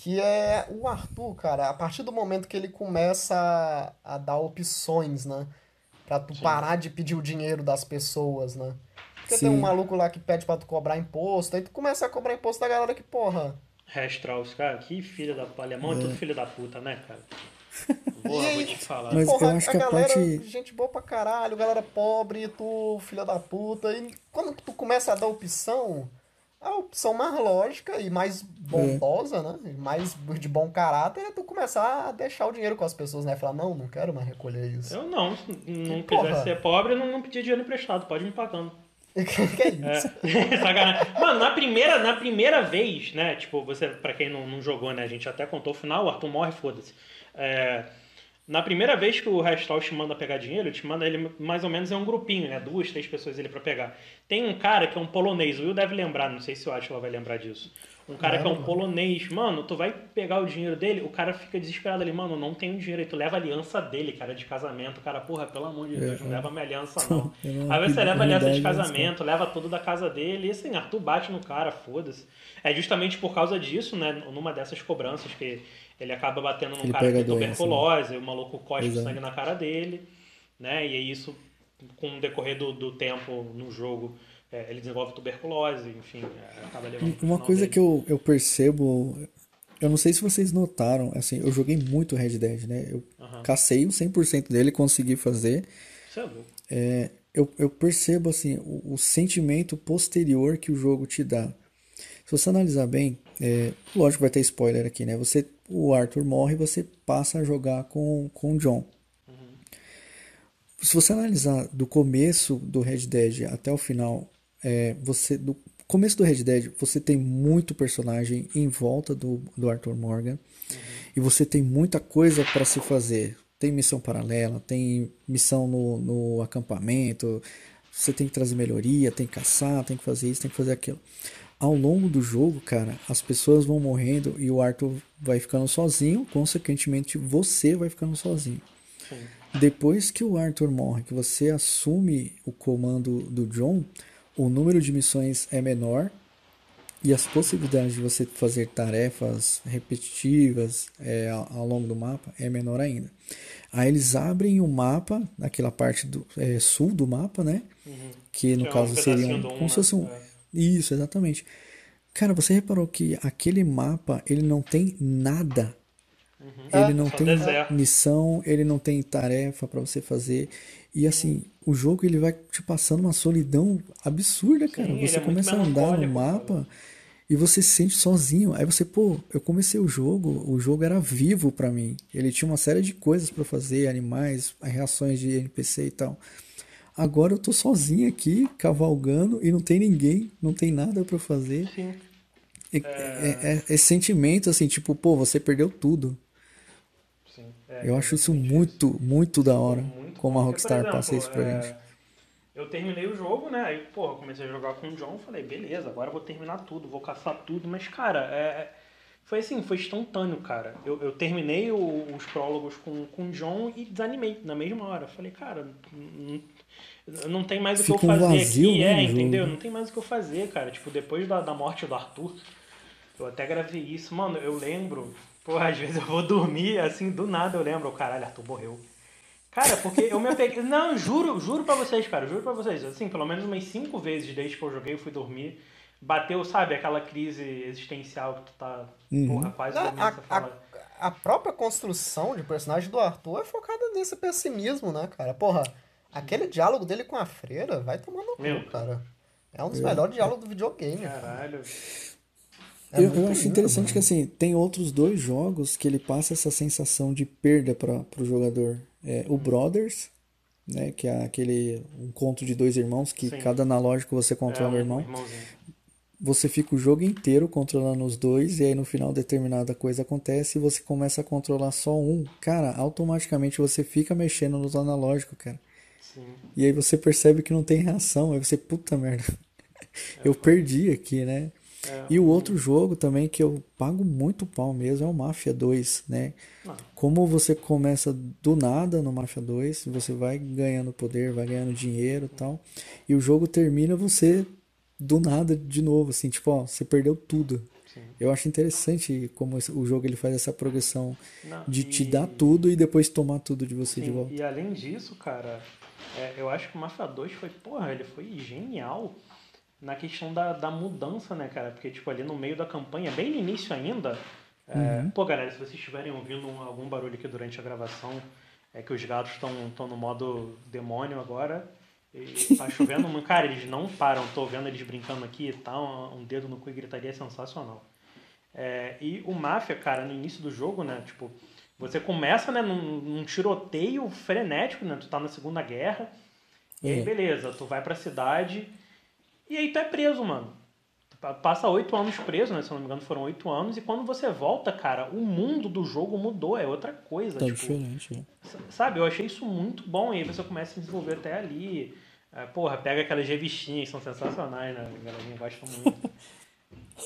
Que é o Arthur, cara, a partir do momento que ele começa a, a dar opções, né? Pra tu parar de pedir o dinheiro das pessoas, né? Porque tem Sim. um maluco lá que pede pra tu cobrar imposto, aí tu começa a cobrar imposto da galera que, porra. Strauss, cara, que filho da puta. Alemão é tudo filho da puta, né, cara? Aí- vou te falar. Mas porra, eu acho a que a galera, parte- gente boa pra caralho, galera pobre, tu, filha da puta. E quando tu começa a dar opção, a opção mais lógica e mais bondosa, né? E mais de bom caráter é tu começar a deixar o dinheiro com as pessoas, né? Falar, não, não quero mais recolher isso. Eu não, se não Porra. quiser ser pobre, eu não, não pedir dinheiro emprestado, pode me pagando. que é isso? É, sacanagem. Mano, na primeira, na primeira vez, né? Tipo, você, pra quem não, não jogou, né? A gente até contou o final, o Arthur morre, foda-se. É, na primeira vez que o Restall te manda pegar dinheiro, te manda ele mais ou menos é um grupinho, né? Duas, três pessoas ele pra pegar. Tem um cara que é um polonês, o Will deve lembrar, não sei se o Atila vai lembrar disso. Um cara que é um Não. polonês, mano, tu vai pegar o dinheiro dele, o cara fica desesperado ali, mano, não tenho dinheiro. Aí tu leva a aliança dele, cara, de casamento. O cara, porra, pelo amor de Deus, não leva minha aliança, não. Não Aí você leva a aliança de casamento, leva tudo da casa dele, e assim, Arthur bate no cara, foda-se. É justamente por causa disso, né, numa dessas cobranças que ele acaba batendo num Ele cara que tem a doença, tuberculose, o maluco cospe Exato. sangue na cara dele, né? E aí isso, com o decorrer do, do tempo no jogo, é, ele desenvolve tuberculose, enfim, é, acaba levando Uma coisa dele. que eu, eu percebo, eu não sei se vocês notaram, assim, eu joguei muito Red Dead, né? Eu Aham. cacei o 100% dele, consegui fazer. Isso é louco. É, eu, eu percebo, assim, o, o sentimento posterior que o jogo te dá. Se você analisar bem, é, lógico vai ter spoiler aqui, né? Você, o Arthur morre e você passa a jogar com, com o John. Se você analisar do começo do Red Dead até o final, é, você do começo do Red Dead você tem muito personagem em volta do, do Arthur Morgan e você tem muita coisa para se fazer. Tem missão paralela, tem missão no, no acampamento, você tem que trazer melhoria, tem que caçar, tem que fazer isso, tem que fazer aquilo. Ao longo do jogo, cara, as pessoas vão morrendo e o Arthur vai ficando sozinho, consequentemente você vai ficando sozinho. Sim. Depois que o Arthur morre, que você assume o comando do John, o número de missões é menor e as possibilidades de você fazer tarefas repetitivas é, ao, longo do mapa é menor ainda. Aí eles abrem o mapa, naquela parte do é, sul do mapa, né? Que no Que é um caso seria um, como se fosse um, É. isso, exatamente. Cara, você reparou que aquele mapa ele não tem nada ele não só tem deserto. missão, ele não tem tarefa pra você fazer. E assim, o jogo ele vai te passando uma solidão absurda, cara. ele Você é começa a andar no mapa e você se sente sozinho. Aí você, pô, eu comecei o jogo, o jogo era vivo pra mim. Ele tinha uma série de coisas pra fazer, animais, reações de NPC e tal. Agora eu tô sozinho aqui, cavalgando e não tem ninguém, não tem nada pra fazer. Sim. E- é, é- esse sentimento assim, tipo, pô, você perdeu tudo. Sim. É, Eu acho isso muito, muito da hora. Muito Como a bom. Rockstar Porque, por passa isso pra exemplo, gente. é, Eu terminei o jogo, né? Aí, porra, comecei a jogar com o John, falei, beleza, agora eu vou terminar tudo, vou caçar tudo, mas, cara, é, foi assim, foi instantâneo, cara. Eu, eu terminei o- os prólogos com, com o John e desanimei na mesma hora. Falei, cara, não, não tem mais o que eu Fica um fazer vazio, aqui, né, é, entendeu? Não tem mais o que eu fazer, cara. Tipo, depois da, da morte do Arthur, eu até gravei isso, mano, eu lembro, porra, às vezes eu vou dormir, assim, do nada eu lembro, caralho, Arthur morreu. Cara, porque eu me apeguei. Não, juro, juro pra vocês, cara, juro pra vocês. Assim, pelo menos umas cinco vezes desde que eu joguei, eu fui dormir. Bateu, sabe, aquela crise existencial que tu tá, porra, quase A, dormindo, você a, fala. a- a própria construção de personagem do Arthur é focada nesse pessimismo, né, cara? Porra, aquele diálogo dele com a freira vai tomar no Meu. cu, cara. É um dos melhores diálogos do videogame. cara. Caralho. É eu, eu acho lindo, interessante mano. que assim, tem outros dois jogos que ele passa essa sensação de perda para o jogador. É, o Brothers, né, que é aquele um conto de dois irmãos que Sim. cada analógico você controla é, o um irmão. irmãozinho. Você fica o jogo inteiro controlando os dois e aí no final determinada coisa acontece e você começa a controlar só um. Cara, automaticamente você fica mexendo nos analógicos, cara. Sim. E aí você percebe que não tem reação. Aí você, puta merda, eu perdi aqui, né? É, E o outro jogo também que eu pago muito pau mesmo é o Mafia 2, né? Ah. Como você começa do nada no Mafia 2, você vai ganhando poder, vai ganhando dinheiro e tal, e o jogo termina você do nada de novo, assim, tipo, ó, você perdeu tudo. Sim. Eu acho interessante como o jogo ele faz essa progressão Não, de te e- dar tudo e depois tomar tudo de você de Sim, volta. e além disso, cara, é, eu acho que o Mafia 2 foi, porra, ele foi genial na questão da, da mudança, né, cara? Porque, tipo, ali no meio da campanha, bem no início ainda. é, Uhum. Pô, galera, se vocês estiverem ouvindo um- algum barulho aqui durante a gravação, é que os gatos estão no modo demônio agora. E tá chovendo, mas, cara, eles não param. Tô vendo eles brincando aqui e tal. Um dedo no cu e gritaria sensacional. É, e o Máfia, cara, no início do jogo, né? Tipo, você começa, né, num, num tiroteio frenético, né? Tu tá na Segunda Guerra. E aí, É. beleza, tu vai pra cidade. E aí tu é preso, mano. Tu pa- passa oito anos preso, né? Se eu não me engano, foram oito anos. E quando você volta, cara, o mundo do jogo mudou. É outra coisa. Tá tipo, diferente? S- Sabe, eu achei isso muito bom. E aí você começa a se desenvolver até ali. É, porra, pega aquelas revistinhas, são sensacionais, né? A galerinha gosta muito.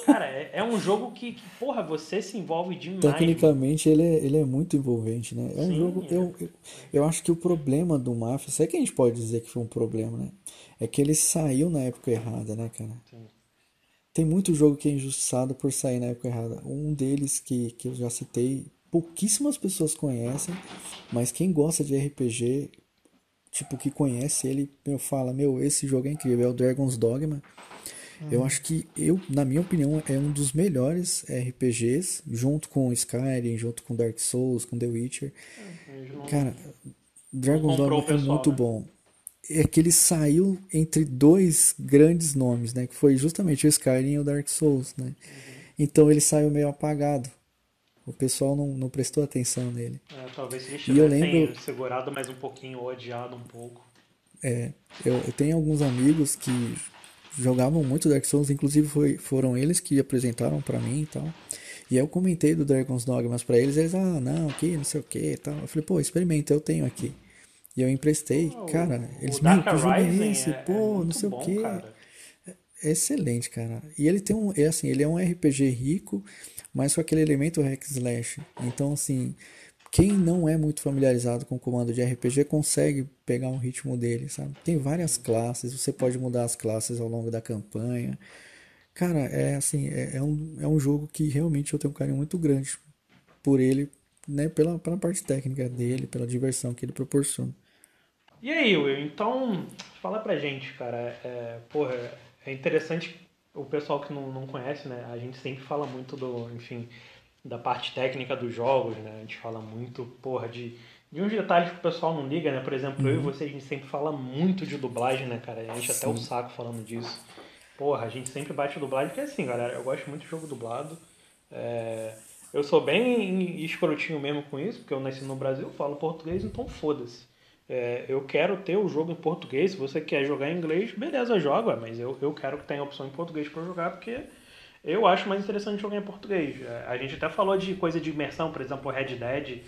Cara, é, é um jogo que, que, porra, você se envolve demais. Tecnicamente ele é, ele é muito envolvente, né? É um Sim, jogo. é. Eu, eu, eu acho que o problema do Mafia, se é que a gente pode dizer que foi um problema, né? É que ele saiu na época errada, né, cara? Sim. Tem muito jogo que é injustiçado por sair na época errada. Um deles que, que eu já citei pouquíssimas pessoas conhecem, mas quem gosta de RPG, tipo, que conhece ele, meu, fala, meu, esse jogo é incrível, é o Dragon's Dogma. Eu acho que eu, na minha opinião, é um dos melhores RPGs, junto com Skyrim, junto com Dark Souls, com The Witcher. Cara, Dragon's Dogma é muito né? bom. É que ele saiu entre dois grandes nomes, né? Que foi justamente o Skyrim e o Dark Souls, né? Então ele saiu meio apagado. O pessoal não, não prestou atenção nele. É, talvez se eles E eu lembro- segurado mais um pouquinho ou adiado um pouco. É, eu, eu tenho alguns amigos que jogavam muito Dark Souls, inclusive foi, foram eles que apresentaram pra mim e tal. E aí eu comentei do Dragon's Dogmas pra eles, eles, ah, não, que não sei o que e tal. Eu falei, pô, experimenta, eu tenho aqui. E eu emprestei, Ah, o- cara, eles, meu, que jogo é esse? é- é Pô, não muito sei bom, o que. É excelente, cara. E ele tem um, é assim, ele é um RPG rico, mas com aquele elemento hack slash. Então, assim, quem não é muito familiarizado com o comando de RPG consegue pegar um ritmo dele, sabe? Tem várias classes, você pode mudar as classes ao longo da campanha. Cara, é assim, é, é um, é um jogo que realmente eu tenho um carinho muito grande por ele, né? Pela, pela parte técnica dele, pela diversão que ele proporciona. E aí, Will, então, fala pra gente, cara. É, porra, é interessante o pessoal que não, não conhece, né? A gente sempre fala muito do, enfim, da parte técnica dos jogos, né? A gente fala muito, porra, de, de uns detalhes que o pessoal não liga, né? Por exemplo, eu e você, a gente sempre fala muito de dublagem, né, cara? A gente até o saco falando disso. Porra, a gente sempre bate dublagem, porque assim, galera, eu gosto muito de jogo dublado. É, eu sou bem escrotinho mesmo com isso, porque eu nasci no Brasil, falo português, então foda-se. É, eu quero ter o jogo em português. Se você quer jogar em inglês, beleza, joga. Mas eu, eu quero que tenha opção em português para jogar, porque eu acho mais interessante jogar em português. É, a gente até falou de coisa de imersão, por exemplo, o Red Dead.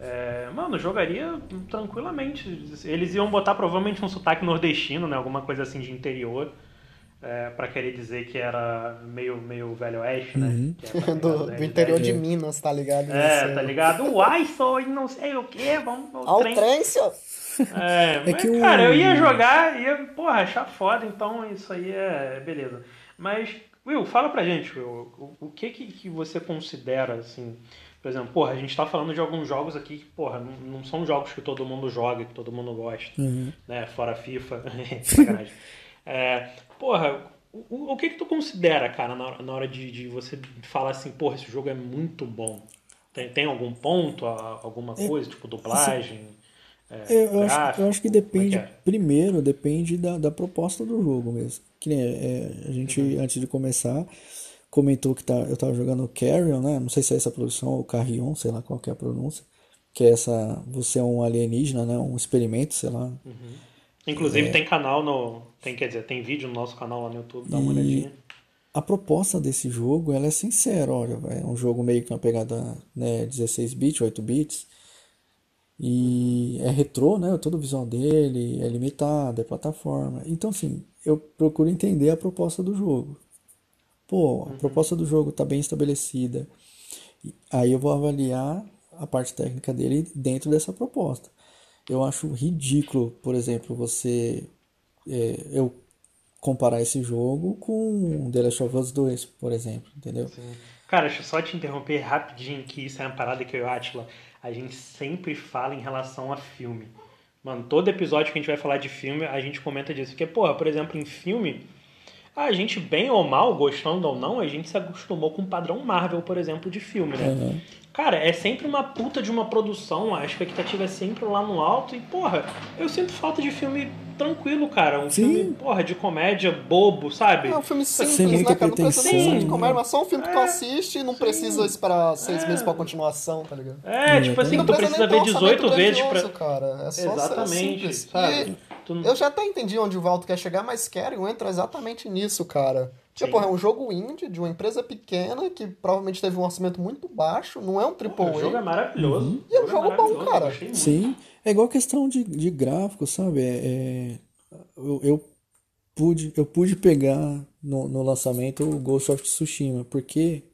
É, mano, jogaria tranquilamente. Eles iam botar provavelmente um sotaque nordestino, né? Alguma coisa assim de interior. É, para querer dizer que era meio, meio velho oeste, né? Que é Do, do interior de Minas, tá ligado? É, tá ligado? Uai, sou e não sei o que, vamos ao trem. trem, senhor. É, mas, que o- cara, eu ia jogar, ia, porra, achar foda, então isso aí é beleza. Mas, Will, fala pra gente, Will, o, que, que que você considera, assim, por exemplo, porra, a gente tá falando de alguns jogos aqui que, porra, não, não são jogos que todo mundo joga, que todo mundo gosta, né, fora FIFA, sacanagem. É, porra, o, o- que que tu considera, cara, na, hora- na hora de, de você falar assim, porra, esse jogo é muito bom? Tem, tem algum ponto, alguma coisa, tipo dublagem? é, Eu, eu acho, gráfico? eu acho que é depende, é? primeiro, depende da, da proposta do jogo mesmo. Que nem é, a gente, Uhum. antes de começar, comentou que tá, eu tava jogando Carrion, né? Não sei se é essa produção ou Carrion, sei lá qual que é a pronúncia. Que é essa, você é um alienígena, né? Um experimento, sei lá. Inclusive É. tem canal no. Tem, quer dizer, tem vídeo no nosso canal lá no YouTube, dá uma olhadinha. A proposta desse jogo, ela é sincera, olha, é um jogo meio que uma pegada, né, 16 bits, 8 bits. E é retrô, né? Todo o visual dele é limitado, é plataforma. Então, assim, eu procuro entender a proposta do jogo. Pô, a proposta do jogo tá bem estabelecida. Aí eu vou avaliar a parte técnica dele dentro dessa proposta. Eu acho ridículo, por exemplo, você é, eu comparar esse jogo com The Last of Us 2, por exemplo, entendeu? Cara, deixa eu só te interromper rapidinho, que isso é uma parada que eu e o Atila, a gente sempre fala em relação a filme. Mano, todo episódio que a gente vai falar de filme, a gente comenta disso. Porque, porra, por exemplo, em filme, a gente, bem ou mal, gostando ou não, a gente se acostumou com o padrão Marvel, por exemplo, de filme, né? Aham. Cara, é sempre uma puta de uma produção, a expectativa é sempre lá no alto e, porra, eu sinto falta de filme tranquilo, cara. Um Sim. filme, porra, de comédia bobo, sabe? É um filme simples, Sem muita né, cara? Não precisa de né? comédia, mas só um filme que tu É, assiste e não precisa esperar seis É. meses pra continuação, tá ligado? É, tipo assim, Não tu precisa ver um orçamento 18 vezes pra. cara. É só Exatamente, sabe? E Tu não- eu já até entendi onde o Valdo quer chegar, mas Carrion entra exatamente nisso, cara. Tipo, é um jogo indie de uma empresa pequena que provavelmente teve um orçamento muito baixo, não é um triple O jogo é maravilhoso. E é um O jogo bom, cara. Sim, é igual questão de, de gráfico, sabe? É, é- eu, eu pude, eu pude pegar no, no lançamento o Ghost of Tsushima, porque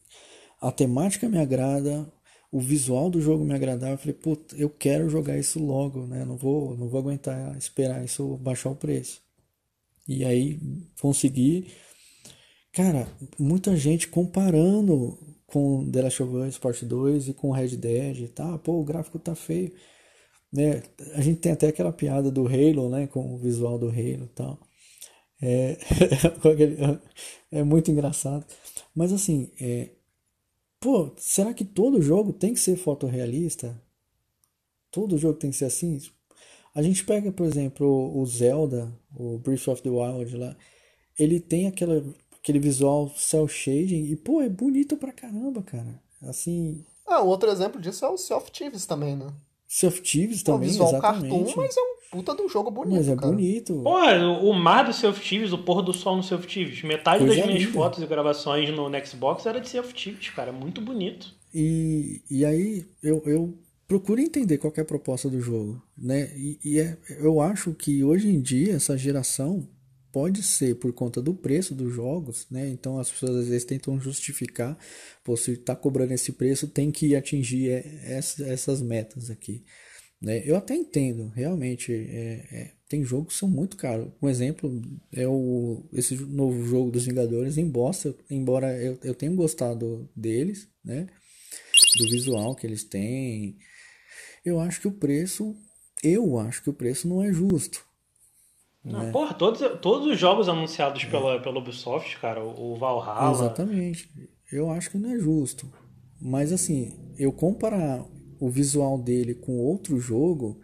a temática me agrada, o visual do jogo me agradava. Eu falei, puta, eu quero jogar isso logo, né? Não vou, não vou aguentar esperar isso baixar o preço. E aí consegui. Cara, muita gente comparando com The Last of Us Part 2 e com Red Dead, tá? Pô, o gráfico tá feio. Né? A gente tem até aquela piada do Halo, né? Com o visual do Halo e tal. É, é muito engraçado. Mas assim, é, pô, será que todo jogo tem que ser fotorrealista? Todo jogo tem que ser assim? A gente pega, por exemplo, o Zelda, o Breath of the Wild lá, ele tem aquela, aquele visual cel shading e, pô, é bonito pra caramba, cara. Assim. Ah, outro exemplo disso é o Sea of Thieves também, né? Sea of Thieves é um também, visual exatamente. cartoon, mas é um puta de um jogo bonito, Mas é cara. bonito. Porra, o mar do Sea of Thieves, o pôr do sol no Sea of Thieves. Metade Coisa das minhas linda. fotos e gravações no Xbox era de Sea of Thieves, cara. Muito bonito. E, e aí eu, eu procuro entender qual é a proposta do jogo, né? E, e é, eu acho que hoje em dia essa geração pode ser por conta do preço dos jogos, né? Então as pessoas às vezes tentam justificar, pô, se tá cobrando esse preço, tem que atingir essas metas aqui. Né? Eu até entendo, realmente, é, é, tem jogos que são muito caros. Um exemplo é o, esse novo jogo dos Vingadores em Bosta, embora eu, eu tenha gostado deles, né? Do visual que eles têm. Eu acho que o preço, eu acho que o preço não é justo. Ah, né? Porra, todos, todos os jogos anunciados pela, pela Ubisoft, cara, o Valhalla. Exatamente. Eu acho que não é justo. Mas assim, eu comparar o visual dele com outro jogo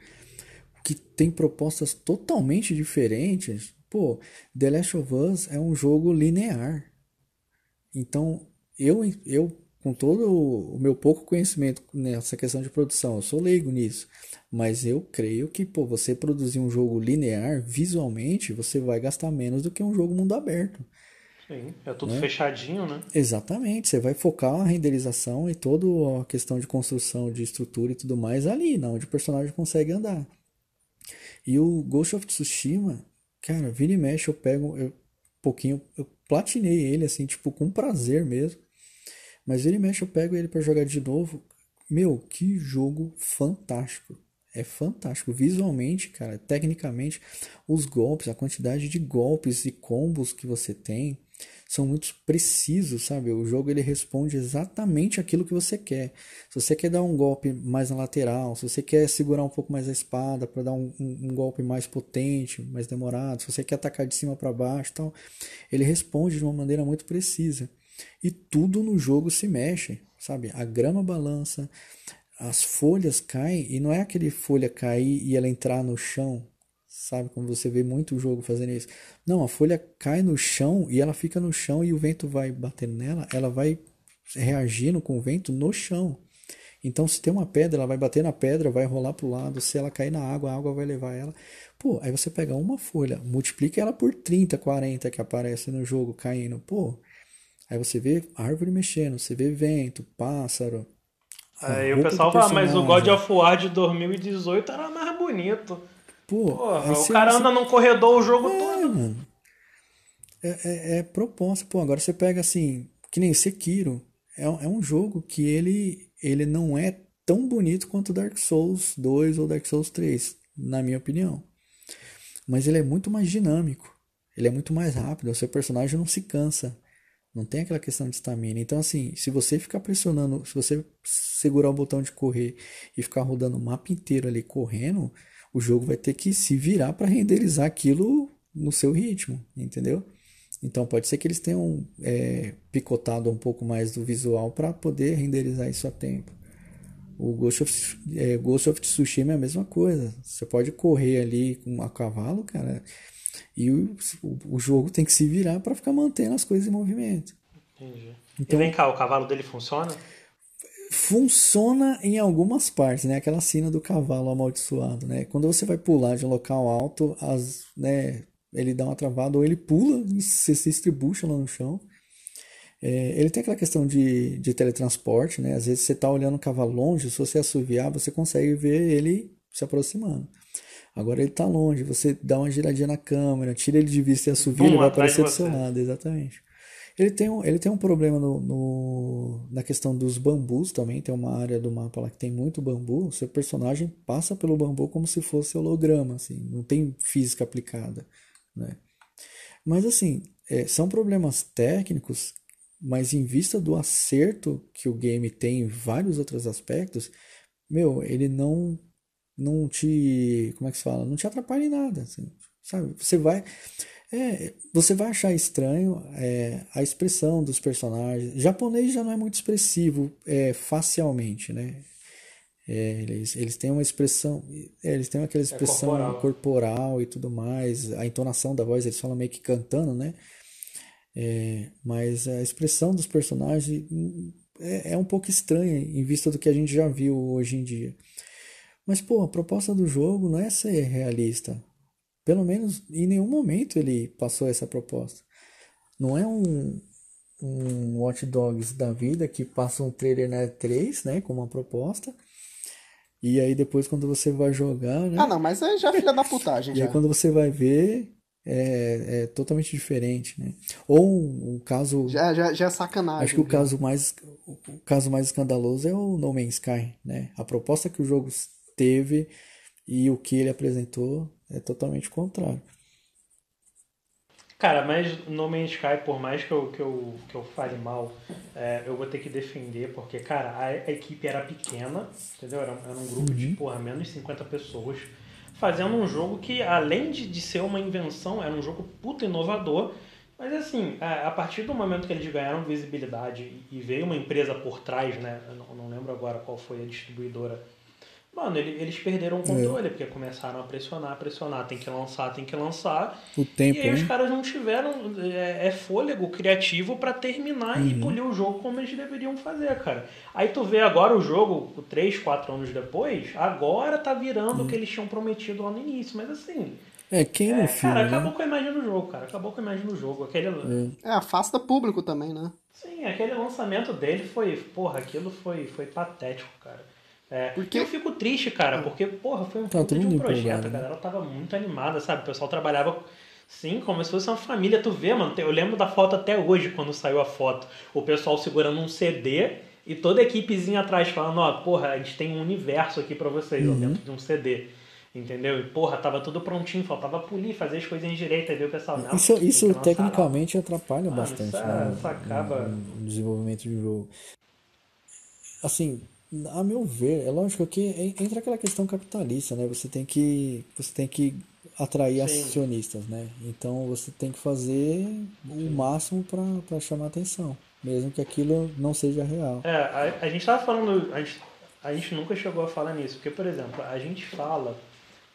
que tem propostas totalmente diferentes. Pô, The Last of Us é um jogo linear. Então, eu, eu com todo o meu pouco conhecimento nessa questão de produção, eu sou leigo nisso, mas eu creio que, pô, você produzir um jogo linear, visualmente, você vai gastar menos do que um jogo mundo aberto. Sim, é tudo né? fechadinho, né? Exatamente, você vai focar a renderização e toda a questão de construção de estrutura e tudo mais ali, não, onde o personagem consegue andar. E o Ghost of Tsushima, cara, vira e mexe, eu pego eu, um pouquinho, eu platinei ele assim, tipo, com prazer mesmo. Mas ele mexe, eu pego ele para jogar de novo. Meu, que jogo fantástico. É fantástico. Visualmente, cara, tecnicamente, os golpes, a quantidade de golpes e combos que você tem são muito precisos, sabe? O jogo ele responde exatamente aquilo que você quer. Se você quer dar um golpe mais na lateral, se você quer segurar um pouco mais a espada para dar um, um, um, golpe mais potente, mais demorado, se você quer atacar de cima para baixo, tal, ele responde de uma maneira muito precisa. E tudo no jogo se mexe, sabe? A grama balança, as folhas caem, e não é aquele folha cair e ela entrar no chão, sabe? Como você vê muito jogo fazendo isso. Não, a folha cai no chão e ela fica no chão e o vento vai batendo nela, ela vai reagindo com o vento no chão. Então, se tem uma pedra, ela vai bater na pedra, vai rolar para o lado. Se ela cair na água, a água vai levar ela. Pô, aí você pega uma folha, multiplica ela por 30, 40 que aparece no jogo caindo. Pô, Aí você vê árvore mexendo, você vê vento, pássaro. Aí o pessoal fala, mas o God of War de 2018 era mais bonito. Pô, Porra, o cara anda num corredor o jogo é, todo. Mano. É, é, é proposta. Pô, agora você pega assim, que nem Sekiro. É, é um jogo que ele, ele não é tão bonito quanto Dark Souls 2 ou Dark Souls 3, na minha opinião. Mas ele é muito mais dinâmico. Ele é muito mais rápido. O seu personagem não se cansa. Não tem aquela questão de estamina. Então, assim, se você ficar pressionando, se você segurar o botão de correr e ficar rodando o mapa inteiro ali correndo, o jogo vai ter que se virar para renderizar aquilo no seu ritmo, entendeu? Então pode ser que eles tenham é, picotado um pouco mais do visual para poder renderizar isso a tempo. O Ghost of, é, Ghost of Tsushima é a mesma coisa. Você pode correr ali com a cavalo, cara. E o, o, jogo tem que se virar para ficar mantendo as coisas em movimento. Entendi. Então, e vem cá, o cavalo dele funciona? Funciona em algumas partes, né? Aquela cena do cavalo amaldiçoado, né? Quando você vai pular de um local alto, as, né, ele dá uma travada ou ele pula e se estribucha lá no chão. É, ele tem aquela questão de, de teletransporte, né? Às vezes você está olhando o cavalo longe, se você assoviar, você consegue ver ele se aproximando. Agora ele está longe, você dá uma giradinha na câmera, tira ele de vista e assovia, ele vai aparecer do seu lado, exatamente. Ele tem um, ele tem um problema no, no, na questão dos bambus também, tem uma área do mapa lá que tem muito bambu, seu personagem passa pelo bambu como se fosse holograma, assim, não tem física aplicada, né? Mas assim, é, são problemas técnicos mas em vista do acerto que o game tem em vários outros aspectos, meu, ele não não te, como é que se fala? Não te atrapalha em nada, assim, sabe? Você vai é, você vai achar estranho é, a expressão dos personagens. O japonês já não é muito expressivo é, facialmente, né? É, eles, eles têm uma expressão, é, eles têm aquela é expressão corporal. corporal. e tudo mais, a entonação da voz, eles falam meio que cantando, né? É, mas a expressão dos personagens é, é um pouco estranha em vista do que a gente já viu hoje em dia. Mas, pô, a proposta do jogo não é ser realista. Pelo menos em nenhum momento ele passou essa proposta. Não é um, um Watch Dogs da vida que passa um trailer na E3, né, com uma proposta. E aí depois quando você vai jogar, né? Ah, não, mas aí já é filha da putagem. e já. aí quando você vai ver, é, é totalmente diferente, né? Ou um, um caso. Já, já, já é sacanagem. Acho que o caso mais o caso mais escandaloso é o No Man's Sky, né? A proposta que o jogo teve e o que ele apresentou é totalmente contrário. Cara, mas No Man's Sky, por mais que eu, que eu, que eu fale mal, é, eu vou ter que defender, porque, cara, a, a equipe era pequena, entendeu? Era, era um grupo uhum. de, porra, menos de 50 pessoas, fazendo um jogo que, além de, de ser uma invenção, era um jogo puta inovador, mas assim, a, a partir do momento que eles ganharam visibilidade e veio uma empresa por trás, né? Eu não, não lembro agora qual foi a distribuidora Mano, eles perderam o controle, é. porque começaram a pressionar, pressionar, tem que lançar, tem que lançar. O tempo, e aí hein? os caras não tiveram é, é fôlego criativo para terminar uhum. e polir o jogo como eles deveriam fazer, cara. Aí tu vê agora o jogo, 3, 4 anos depois, agora tá virando uhum. o que eles tinham prometido lá no início, mas assim... É, quem é, filme, Cara, né? acabou com a imagem do jogo, cara. Acabou com a imagem do jogo. Aquele... É. é, afasta público também, né? Sim, aquele lançamento dele foi... Porra, aquilo foi, foi patético, cara. É, porque eu fico triste, cara, porque, porra, foi um tá, de um projeto, a né? galera tava muito animada, sabe? O pessoal trabalhava, sim, como se fosse uma família. Tu vê, mano, eu lembro da foto até hoje, quando saiu a foto. O pessoal segurando um CD e toda a equipezinha atrás falando, ó, porra, a gente tem um universo aqui para vocês, uhum. ó, dentro de um CD. Entendeu? E, porra, tava tudo prontinho, faltava polir, fazer as coisas em direito, aí veio o pessoal, não, Isso, isso tecnicamente atrapalha Mano, bastante, isso, é, né? Isso acaba... no, no desenvolvimento de jogo. Assim, a meu ver, é lógico que entra aquela questão capitalista, né? Você tem que, você tem que atrair Sim. acionistas, né? Então você tem que fazer o máximo para chamar atenção, mesmo que aquilo não seja real. É, a, a gente tava falando, a gente, a gente nunca chegou a falar nisso, porque, por exemplo, a gente fala,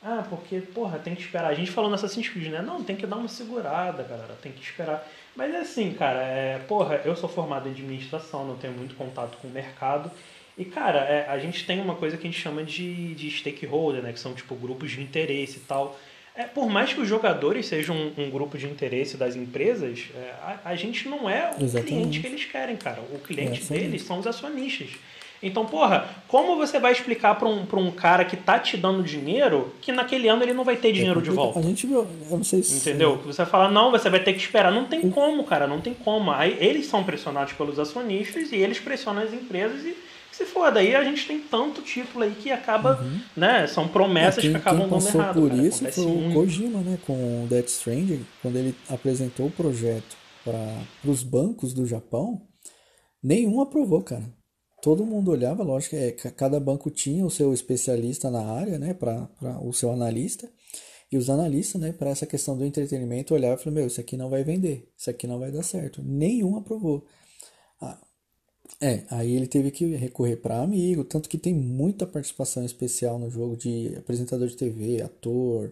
ah, porque, porra, tem que esperar. A gente falou nessa Assassin's Creed, né? Não, tem que dar uma segurada, galera, tem que esperar. Mas é assim, cara, é, porra, eu sou formado em administração, não tenho muito contato com o mercado, e, cara, é, a gente tem uma coisa que a gente chama de, de stakeholder, né? Que são, tipo, grupos de interesse e tal. É, por mais que os jogadores sejam um, um grupo de interesse das empresas, é, a, a, gente não é o Exatamente. cliente que eles querem, cara. O cliente é, deles são os acionistas. Então, porra, como você vai explicar para um, pra um cara que tá te dando dinheiro que naquele ano ele não vai ter é dinheiro de volta? A gente viu, eu não sei se. Entendeu? Você vai falar, não, você vai ter que esperar. Não tem como, cara, não tem como. Aí eles são pressionados pelos acionistas e eles pressionam as empresas e se for, daí a gente tem tanto título aí que acaba, uhum. né? São promessas é, quem, que acabam dando errado. por cara, isso foi o Kojima, né? Com o Death Stranding, quando ele apresentou o projeto para os bancos do Japão, nenhum aprovou, cara. Todo mundo olhava, lógico, é, cada banco tinha o seu especialista na área, né? Para o seu analista. E os analistas, né, para essa questão do entretenimento, olhavam e falaram: Meu, isso aqui não vai vender, isso aqui não vai dar certo. Nenhum aprovou. É, aí ele teve que recorrer para amigo, tanto que tem muita participação especial no jogo de apresentador de TV, ator,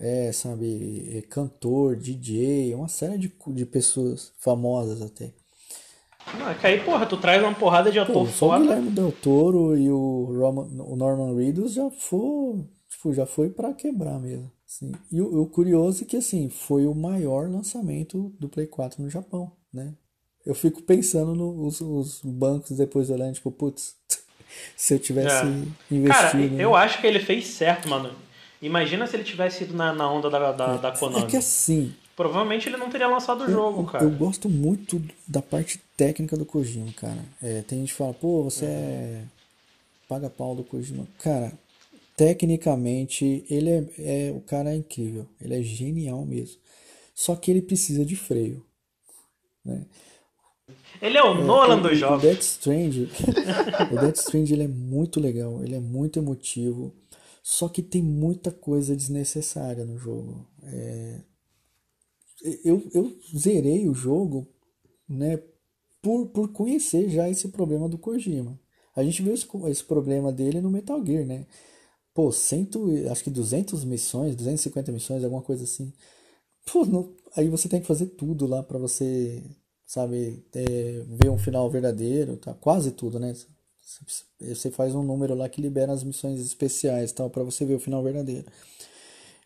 é, sabe, é, cantor, DJ, uma série de, de pessoas famosas até. Não, é que aí, porra, tu traz uma porrada de ator Pô, só foda. o Guilherme Del Toro e o, Roman, o Norman Reedus já foi, tipo, já foi para quebrar mesmo. Assim. E o, o curioso é que, assim, foi o maior lançamento do Play 4 no Japão, né? Eu fico pensando nos os bancos depois olhando, tipo, putz, se eu tivesse é. investido. Cara, né? eu acho que ele fez certo, mano. Imagina se ele tivesse ido na, na onda da, da, é, da Konami. É que assim. Provavelmente ele não teria lançado o jogo, cara. Eu gosto muito da parte técnica do Kojima, cara. É, tem gente que fala, pô, você é. Paga pau do Kojima. Cara, tecnicamente, ele é, é. O cara é incrível. Ele é genial mesmo. Só que ele precisa de freio. Né? Ele é o é, Nolan dos jogos. O Death Strange, o Death Strange ele é muito legal, ele é muito emotivo, só que tem muita coisa desnecessária no jogo. É... Eu, eu zerei o jogo, né, por, por conhecer já esse problema do Kojima. A gente viu esse, esse problema dele no Metal Gear, né? Pô, cento, acho que 200 missões, 250 missões, alguma coisa assim. Pô, não, aí você tem que fazer tudo lá para você, sabe, é, ver um final verdadeiro, tá? Quase tudo, né? Você faz um número lá que libera as missões especiais, tal, para você ver o final verdadeiro.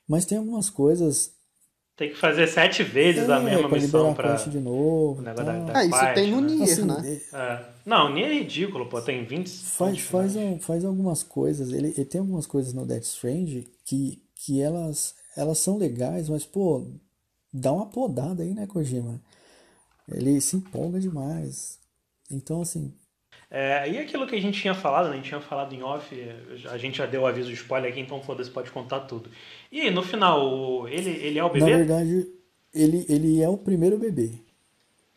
Mas tem algumas coisas tem que fazer sete vezes é, a mesma pra missão pra. de novo. Da, da é, isso tem no né? Nier, assim, né? É. Não, Nier é ridículo, pô. Tem 20. Faz, faz, faz algumas coisas. Ele, ele tem algumas coisas no Death Strange que, que elas, elas são legais, mas, pô, dá uma podada aí, né, Kojima? Ele se empolga demais. Então, assim, é, e aquilo que a gente tinha falado, né? a gente tinha falado em off, a gente já deu o aviso de spoiler aqui, então foda-se, pode contar tudo. E no final, ele, ele é o bebê? Na verdade, ele, ele é o primeiro bebê.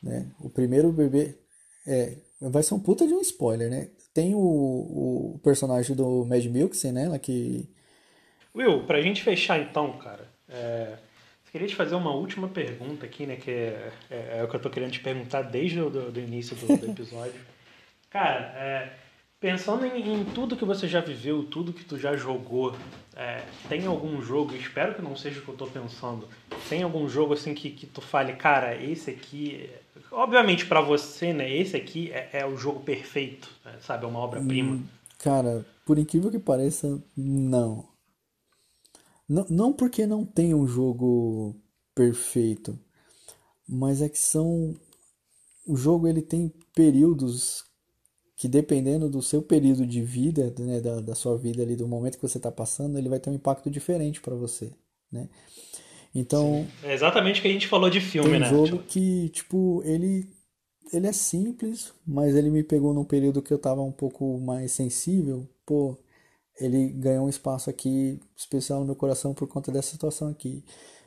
Né? O primeiro bebê. É, vai ser um puta de um spoiler, né? Tem o, o personagem do Mad Milksen, né? Lá que. Will, pra gente fechar então, cara. É, queria te fazer uma última pergunta aqui, né? Que é, é, é o que eu tô querendo te perguntar desde o do, do início do, do episódio. Cara, é, pensando em, em, tudo que você já viveu, tudo que tu já jogou, é, tem algum jogo, espero que não seja o que eu tô pensando, tem algum jogo assim que, que tu fale, cara, esse aqui, obviamente para você, né, esse aqui é, é o jogo perfeito, né, sabe, é uma obra-prima. Hum, cara, por incrível que pareça, não. Não. Não porque não tem um jogo perfeito, mas é que são o jogo ele tem períodos que dependendo do seu período de vida, né, da, da sua vida ali, do momento que você está passando, ele vai ter um impacto diferente para você, né? Então... Sim. É exatamente o que a gente falou de filme, tem um né? jogo tipo... que, tipo, ele, ele é simples, mas ele me pegou num período que eu estava um pouco mais sensível, pô, ele ganhou um espaço aqui especial no meu coração por conta dessa situação aqui.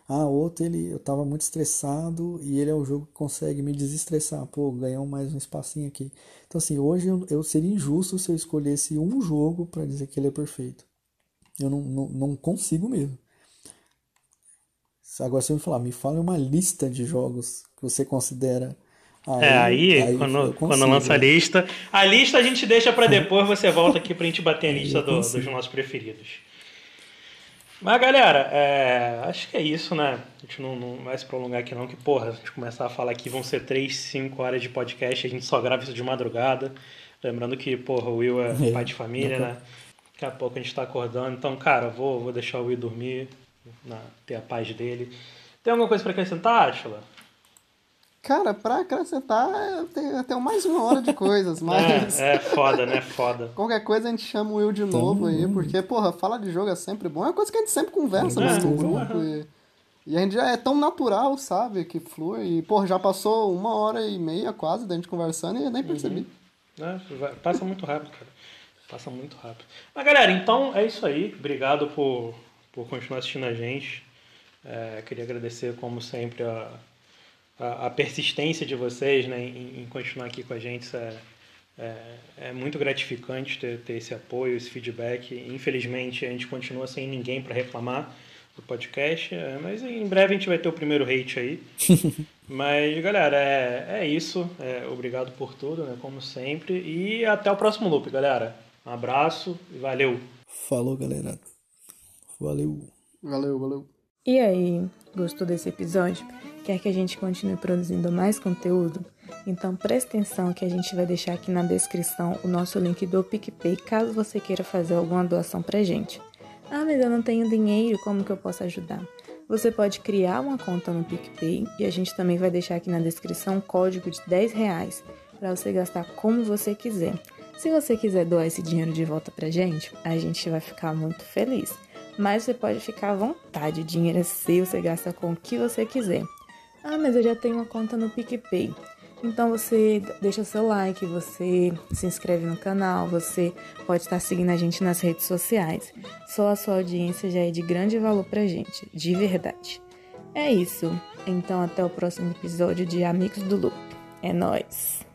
Ah, outro ele eu tava muito estressado e ele é o jogo que consegue me desestressar. Pô, ganhou mais um espacinho aqui. Então assim, hoje eu, eu seria injusto se eu escolhesse um jogo para dizer que ele é perfeito. Eu não, não, não consigo mesmo. Agora você me falar, me fala uma lista de jogos que você considera Aí, é, aí, aí quando, quando lança a lista. A lista a gente deixa para depois, você volta aqui pra gente bater a lista do, dos nossos preferidos. Mas, galera, é, acho que é isso, né? A gente não, não, vai se prolongar aqui não, que, porra, a gente começar a falar aqui, vão ser 3, 5 horas de podcast, a gente só grava isso de madrugada. Lembrando que, porra, o Will é, é pai de família, né? Daqui a pouco a gente tá acordando. Então, cara, vou, vou deixar o Will dormir, na, ter a paz dele. Tem alguma coisa para acrescentar, Atila? Cara, pra acrescentar, tem até mais uma hora de coisas, é, mas. É, é foda, né? Foda. Qualquer coisa a gente chama o Will de novo aí, porque, porra, fala de jogo é sempre bom. É uma coisa que a gente sempre conversa é, no grupo. E, e, a gente já é tão natural, sabe? Que flui. E, porra, já passou uma hora e meia quase da gente conversando e eu nem percebi. Uhum. É, passa muito rápido, cara. Passa muito rápido. Mas, galera, então é isso aí. Obrigado por, por continuar assistindo a gente. É, queria agradecer, como sempre, a a, a persistência de vocês né, em, em, continuar aqui com a gente. É, é, é muito gratificante ter, ter esse apoio, esse feedback. Infelizmente, a gente continua sem ninguém para reclamar do podcast, é, mas em breve a gente vai ter o primeiro hate aí. mas, galera, é, é isso. É, obrigado por tudo, né, como sempre. E até o próximo loop, galera. Um abraço e valeu. Falou, galera. Valeu. Valeu, valeu. E aí, gostou desse episódio? Quer que a gente continue produzindo mais conteúdo? Então preste atenção que a gente vai deixar aqui na descrição o nosso link do PicPay caso você queira fazer alguma doação pra gente. Ah, mas eu não tenho dinheiro, como que eu posso ajudar? Você pode criar uma conta no PicPay e a gente também vai deixar aqui na descrição um código de 10 reais para você gastar como você quiser. Se você quiser doar esse dinheiro de volta pra gente, a gente vai ficar muito feliz. Mas você pode ficar à vontade, o dinheiro é seu, você gasta com o que você quiser. Ah, mas eu já tenho uma conta no PicPay. Então você deixa seu like, você se inscreve no canal, você pode estar seguindo a gente nas redes sociais. Só a sua audiência já é de grande valor pra gente, de verdade. É isso. Então até o próximo episódio de Amigos do Loop. É nóis!